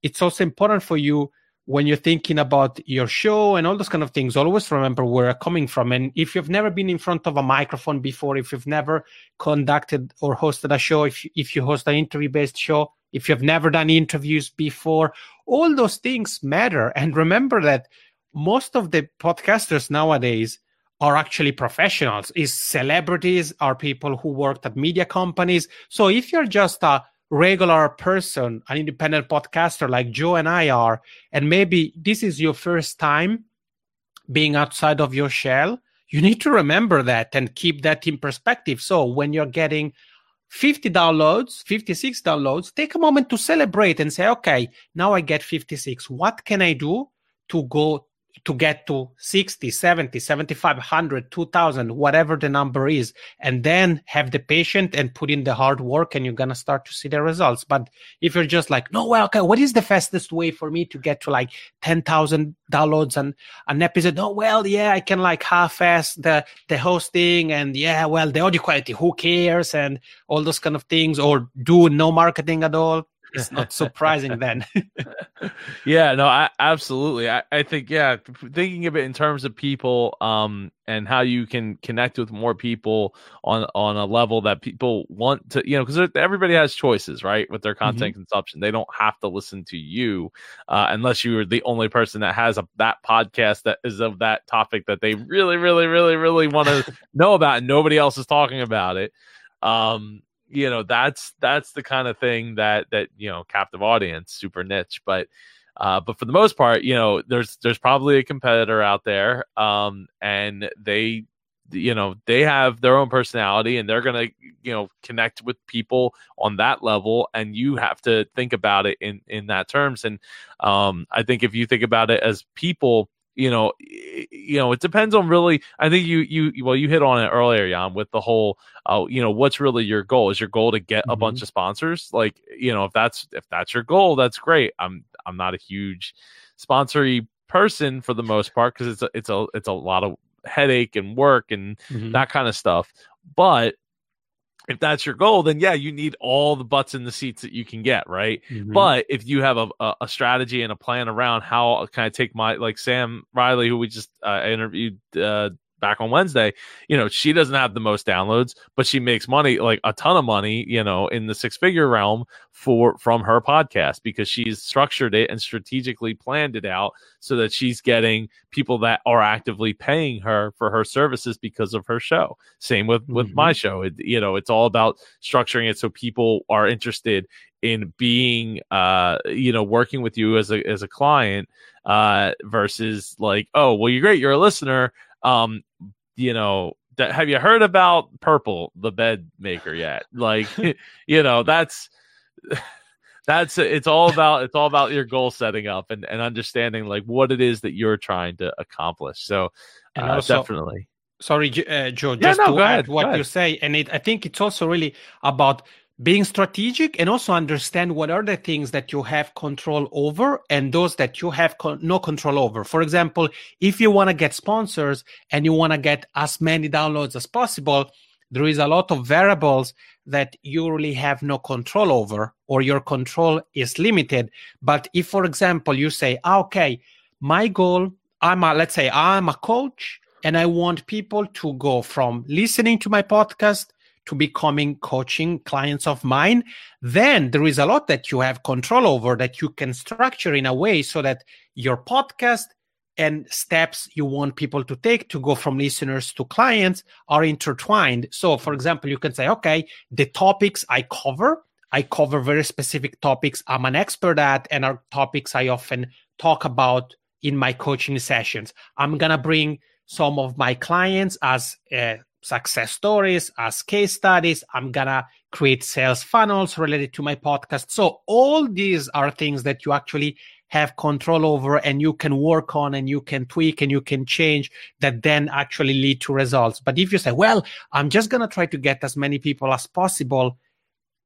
it's also important for you when you're thinking about your show and all those kind of things, always remember where you're coming from. And if you've never been in front of a microphone before, if you've never conducted or hosted a show, if if you host an interview based show, if you've never done interviews before, all those things matter. And remember that most of the podcasters nowadays are actually professionals, is celebrities, are people who worked at media companies. So if you're just a regular person, an independent podcaster like Joe and I are, and maybe this is your first time being outside of your shell, you need to remember that and keep that in perspective. So when you're getting 50 downloads, 56 downloads, take a moment to celebrate and say, okay, now I get 56. What can I do to go to get to 60 70 75 100 2000 whatever the number is and then have the patient and put in the hard work and you're going to start to see the results. But if you're just like no well okay what is the fastest way for me to get to like 10,000 downloads and an episode? Oh well yeah i can like half-ass the the hosting and yeah well the audio quality who cares? and all those kind of things or do no marketing at all it's not surprising then. yeah, no, I absolutely. I, I think yeah, thinking of it in terms of people, um, and how you can connect with more people on on a level that people want to, you know, because everybody has choices, right, with their content mm-hmm. consumption. They don't have to listen to you uh, unless you are the only person that has a that podcast that is of that topic that they really, really, really, really want to know about, and nobody else is talking about it. Um, you know that's that's the kind of thing that that you know captive audience super niche but uh, but for the most part you know there's there's probably a competitor out there um, and they you know they have their own personality and they're gonna you know connect with people on that level and you have to think about it in in that terms and um, i think if you think about it as people you know, you know, it depends on really. I think you you well, you hit on it earlier, Yann, with the whole, uh, you know, what's really your goal? Is your goal to get mm-hmm. a bunch of sponsors? Like, you know, if that's if that's your goal, that's great. I'm I'm not a huge sponsory person for the most part because it's a, it's a it's a lot of headache and work and mm-hmm. that kind of stuff. But if that's your goal, then yeah, you need all the butts in the seats that you can get, right? Mm-hmm. But if you have a, a, strategy and a plan around how can I take my like Sam Riley, who we just uh, interviewed uh, back on Wednesday, you know, she doesn't have the most downloads, but she makes money, like a ton of money, you know, in the six figure realm for from her podcast because she's structured it and strategically planned it out so that she's getting people that are actively paying her for her services because of her show. Same with with mm-hmm. my show. It, you know, it's all about structuring it so people are interested in being uh you know working with you as a as a client uh versus like oh well you're great you're a listener um, you know, have you heard about Purple, the bed maker yet? Like, you know, that's that's it's all about it's all about your goal setting up and, and understanding like what it is that you're trying to accomplish. So, uh, also, definitely. Sorry, uh, Joe, just yeah, no, to add what you say, and it, I think it's also really about being strategic and also understand what are the things that you have control over and those that you have co- no control over. For example, if you want to get sponsors and you want to get as many downloads as possible, there is a lot of variables that you really have no control over or your control is limited. But if, for example, you say, ah, okay, my goal, I'm a, let's say I'm a coach and I want people to go from listening to my podcast to becoming coaching clients of mine, then there is a lot that you have control over that you can structure in a way so that your podcast and steps you want people to take to go from listeners to clients are intertwined. So, for example, you can say, okay, the topics I cover, I cover very specific topics I'm an expert at, and are topics I often talk about in my coaching sessions. I'm going to bring some of my clients as uh, success stories, as case studies. I'm going to create sales funnels related to my podcast. So all these are things that you actually have control over and you can work on and you can tweak and you can change that then actually lead to results. But if you say, well, I'm just going to try to get as many people as possible,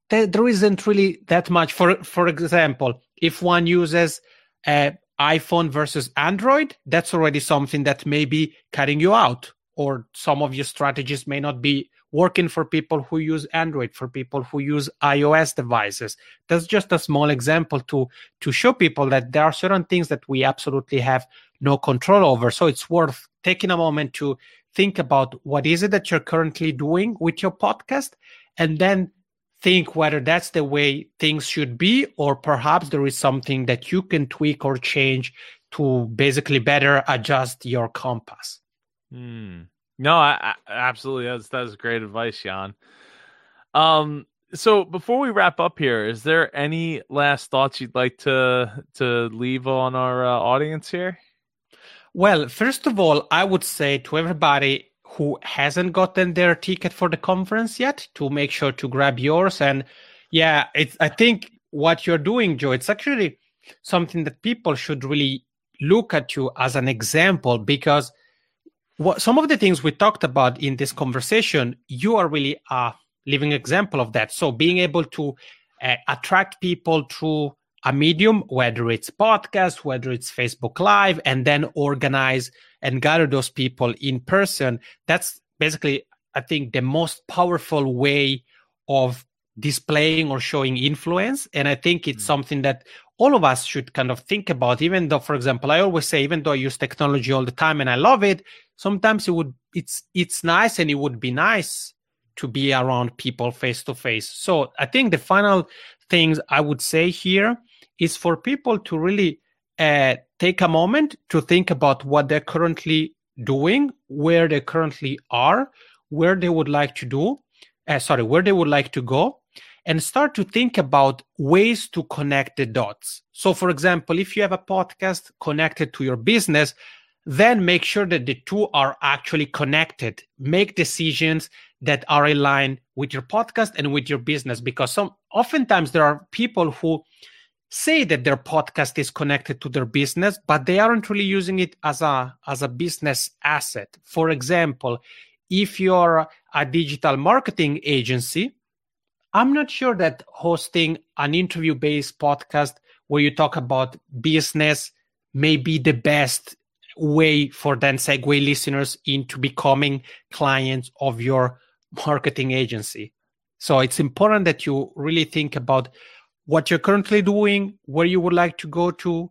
there isn't really that much. For, for example, if one uses uh, iPhone versus Android, that's already something that may be cutting you out or some of your strategies may not be working for people who use android for people who use ios devices. That's just a small example to to show people that there are certain things that we absolutely have no control over. So it's worth taking a moment to think about what is it that you're currently doing with your podcast and then think whether that's the way things should be or perhaps there is something that you can tweak or change to basically better adjust your compass Hmm. No, I, I, absolutely. That's that's great advice, Yann. Um, so before we wrap up here, is there any last thoughts you'd like to to leave on our uh, audience here? Well, first of all, I would say to everybody who hasn't gotten their ticket for the conference yet to make sure to grab yours. And yeah, it's I think what you're doing, Joe, it's actually something that people should really look at you as an example because what some of the things we talked about in this conversation, you are really a living example of that. So being able to uh, attract people through a medium, whether it's podcast, whether it's Facebook Live, and then organize and gather those people in person. That's basically, I think, the most powerful way of displaying or showing influence. And I think it's mm-hmm. something that all of us should kind of think about, even though, for example, I always say, even though I use technology all the time and I love it, sometimes it would it's it's nice and it would be nice to be around people face to face so i think the final things i would say here is for people to really uh, take a moment to think about what they're currently doing where they currently are where they would like to do uh, sorry where they would like to go and start to think about ways to connect the dots. So for example if you have a podcast connected to your business then make sure that the two are actually connected. Make decisions that are aligned with your podcast and with your business because some oftentimes there are people who say that their podcast is connected to their business but they aren't really using it as a as a business asset for example if you're a digital marketing agency i'm not sure that hosting an interview based podcast where you talk about business may be the best way for then segue listeners into becoming clients of your marketing agency so it's important that you really think about what you're currently doing, where you would like to go to,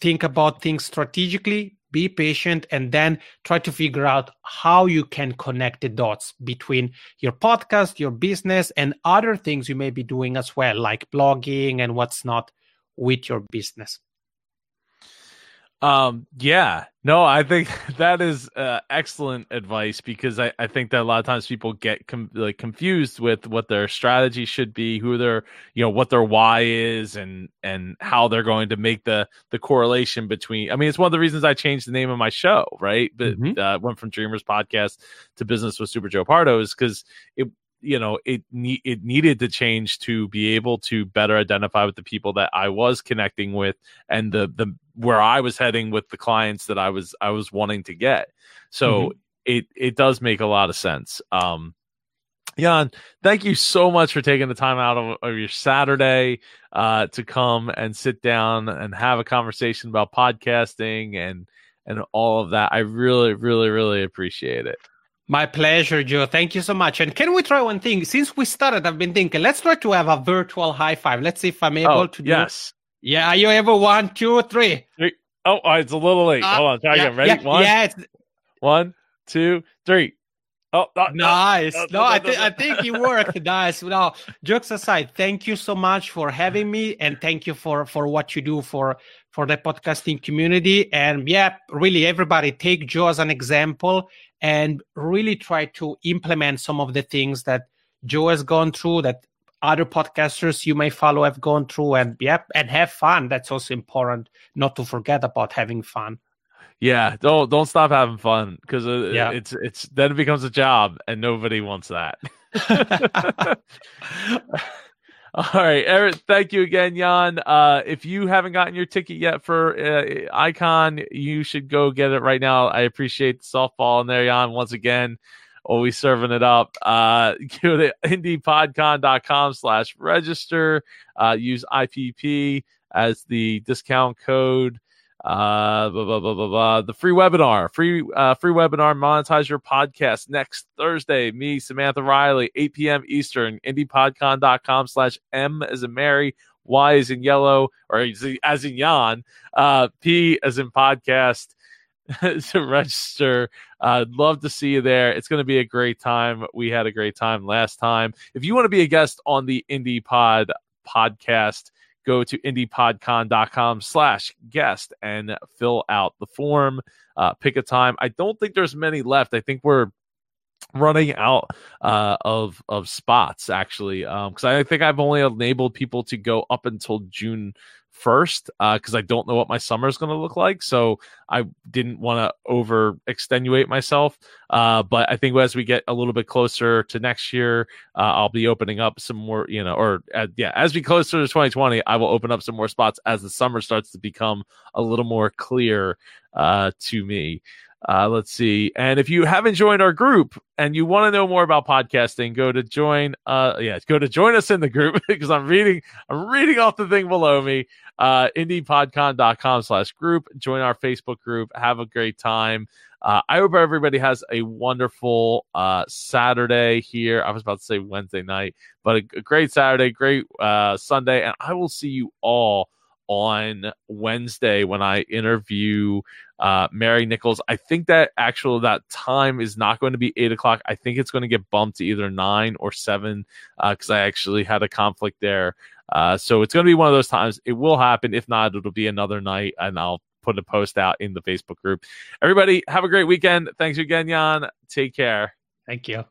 think about things strategically, be patient, and then try to figure out how you can connect the dots between your podcast, your business, and other things you may be doing as well, like blogging and what's not with your business. Um, yeah, no, I think that is uh, excellent advice because I, I think that a lot of times people get com- like confused with what their strategy should be, who their you know what their why is, and and how they're going to make the the correlation between. I mean, it's one of the reasons I changed the name of my show, right? But mm-hmm. uh, went from Dreamers Podcast to Business with Super Joe Pardo is because it you know it ne- it needed to change to be able to better identify with the people that I was connecting with and the the where I was heading with the clients that I was I was wanting to get. So mm-hmm. it it does make a lot of sense. Um Yann, thank you so much for taking the time out of, of your Saturday uh, to come and sit down and have a conversation about podcasting and and all of that. I really, really, really appreciate it. My pleasure, Joe. Thank you so much. And can we try one thing? Since we started, I've been thinking, let's try to have a virtual high five. Let's see if I'm able oh, to do yes. It. Yeah, are you able? One, two, three. three. Oh, oh, it's a little late. Uh, Hold on. Try yeah, again. Ready? Yeah, one, yeah, one, two, three. Oh, nice. No, no, I, th- I think it worked. nice. No, jokes aside, thank you so much for having me, and thank you for for what you do for for the podcasting community. And yeah, really, everybody take Joe as an example and really try to implement some of the things that Joe has gone through, that other podcasters you may follow have gone through, and yep, and have fun. That's also important. Not to forget about having fun. Yeah, don't don't stop having fun because uh, yeah. it's it's then it becomes a job, and nobody wants that. All right, Eric. Thank you again, Yann. Uh, if you haven't gotten your ticket yet for uh, Icon, you should go get it right now. I appreciate the softball in there, Yann. Once again, always serving it up. Uh, go to indiepodcon.com slash register. Uh, use IPP as the discount code uh blah, blah, blah, blah, blah. the free webinar. Free uh free webinar. Monetize your podcast next thursday. Me samantha riley 8 p.m eastern. Indiepodcon.com slash m as in mary y as in yellow or as in Yann, uh p as in podcast. To register. Uh, i'd love to see you there. It's going to be a great time. We had a great time last time. If you want to be a guest on the indie pod podcast go to indiepodcon.com slash guest and fill out the form. Uh, pick a time. I don't think there's many left. I think we're running out uh, of of spots actually because um, i think i've only enabled people to go up until june first because uh, I don't know what my summer is going to look like. So I didn't want to over extenuate myself. Uh, but I think as we get a little bit closer to next year, uh, I'll be opening up some more, you know, or uh, yeah, as we closer to 2020, I will open up some more spots as the summer starts to become a little more clear uh, to me. Uh, let's see. And if you haven't joined our group and you want to know more about podcasting, go to join. Uh, yeah, go to join us in the group because I'm reading. I'm reading off the thing below me. Uh, indiepodcon.com slash group. Join our Facebook group. Have a great time. Uh, I hope everybody has a wonderful uh, Saturday here. I was about to say Wednesday night, but a, a great Saturday, great uh, Sunday, and I will see you all on Wednesday when I interview uh, Mary Nichols. I think that actual that time is not going to be eight o'clock. I think it's going to get bumped to either nine or seven because uh, I actually had a conflict there. Uh, so it's going to be one of those times. It will happen. If not, it'll be another night, and I'll put a post out in the Facebook group. Everybody, have a great weekend. Thanks again, Yann. Take care. Thank you.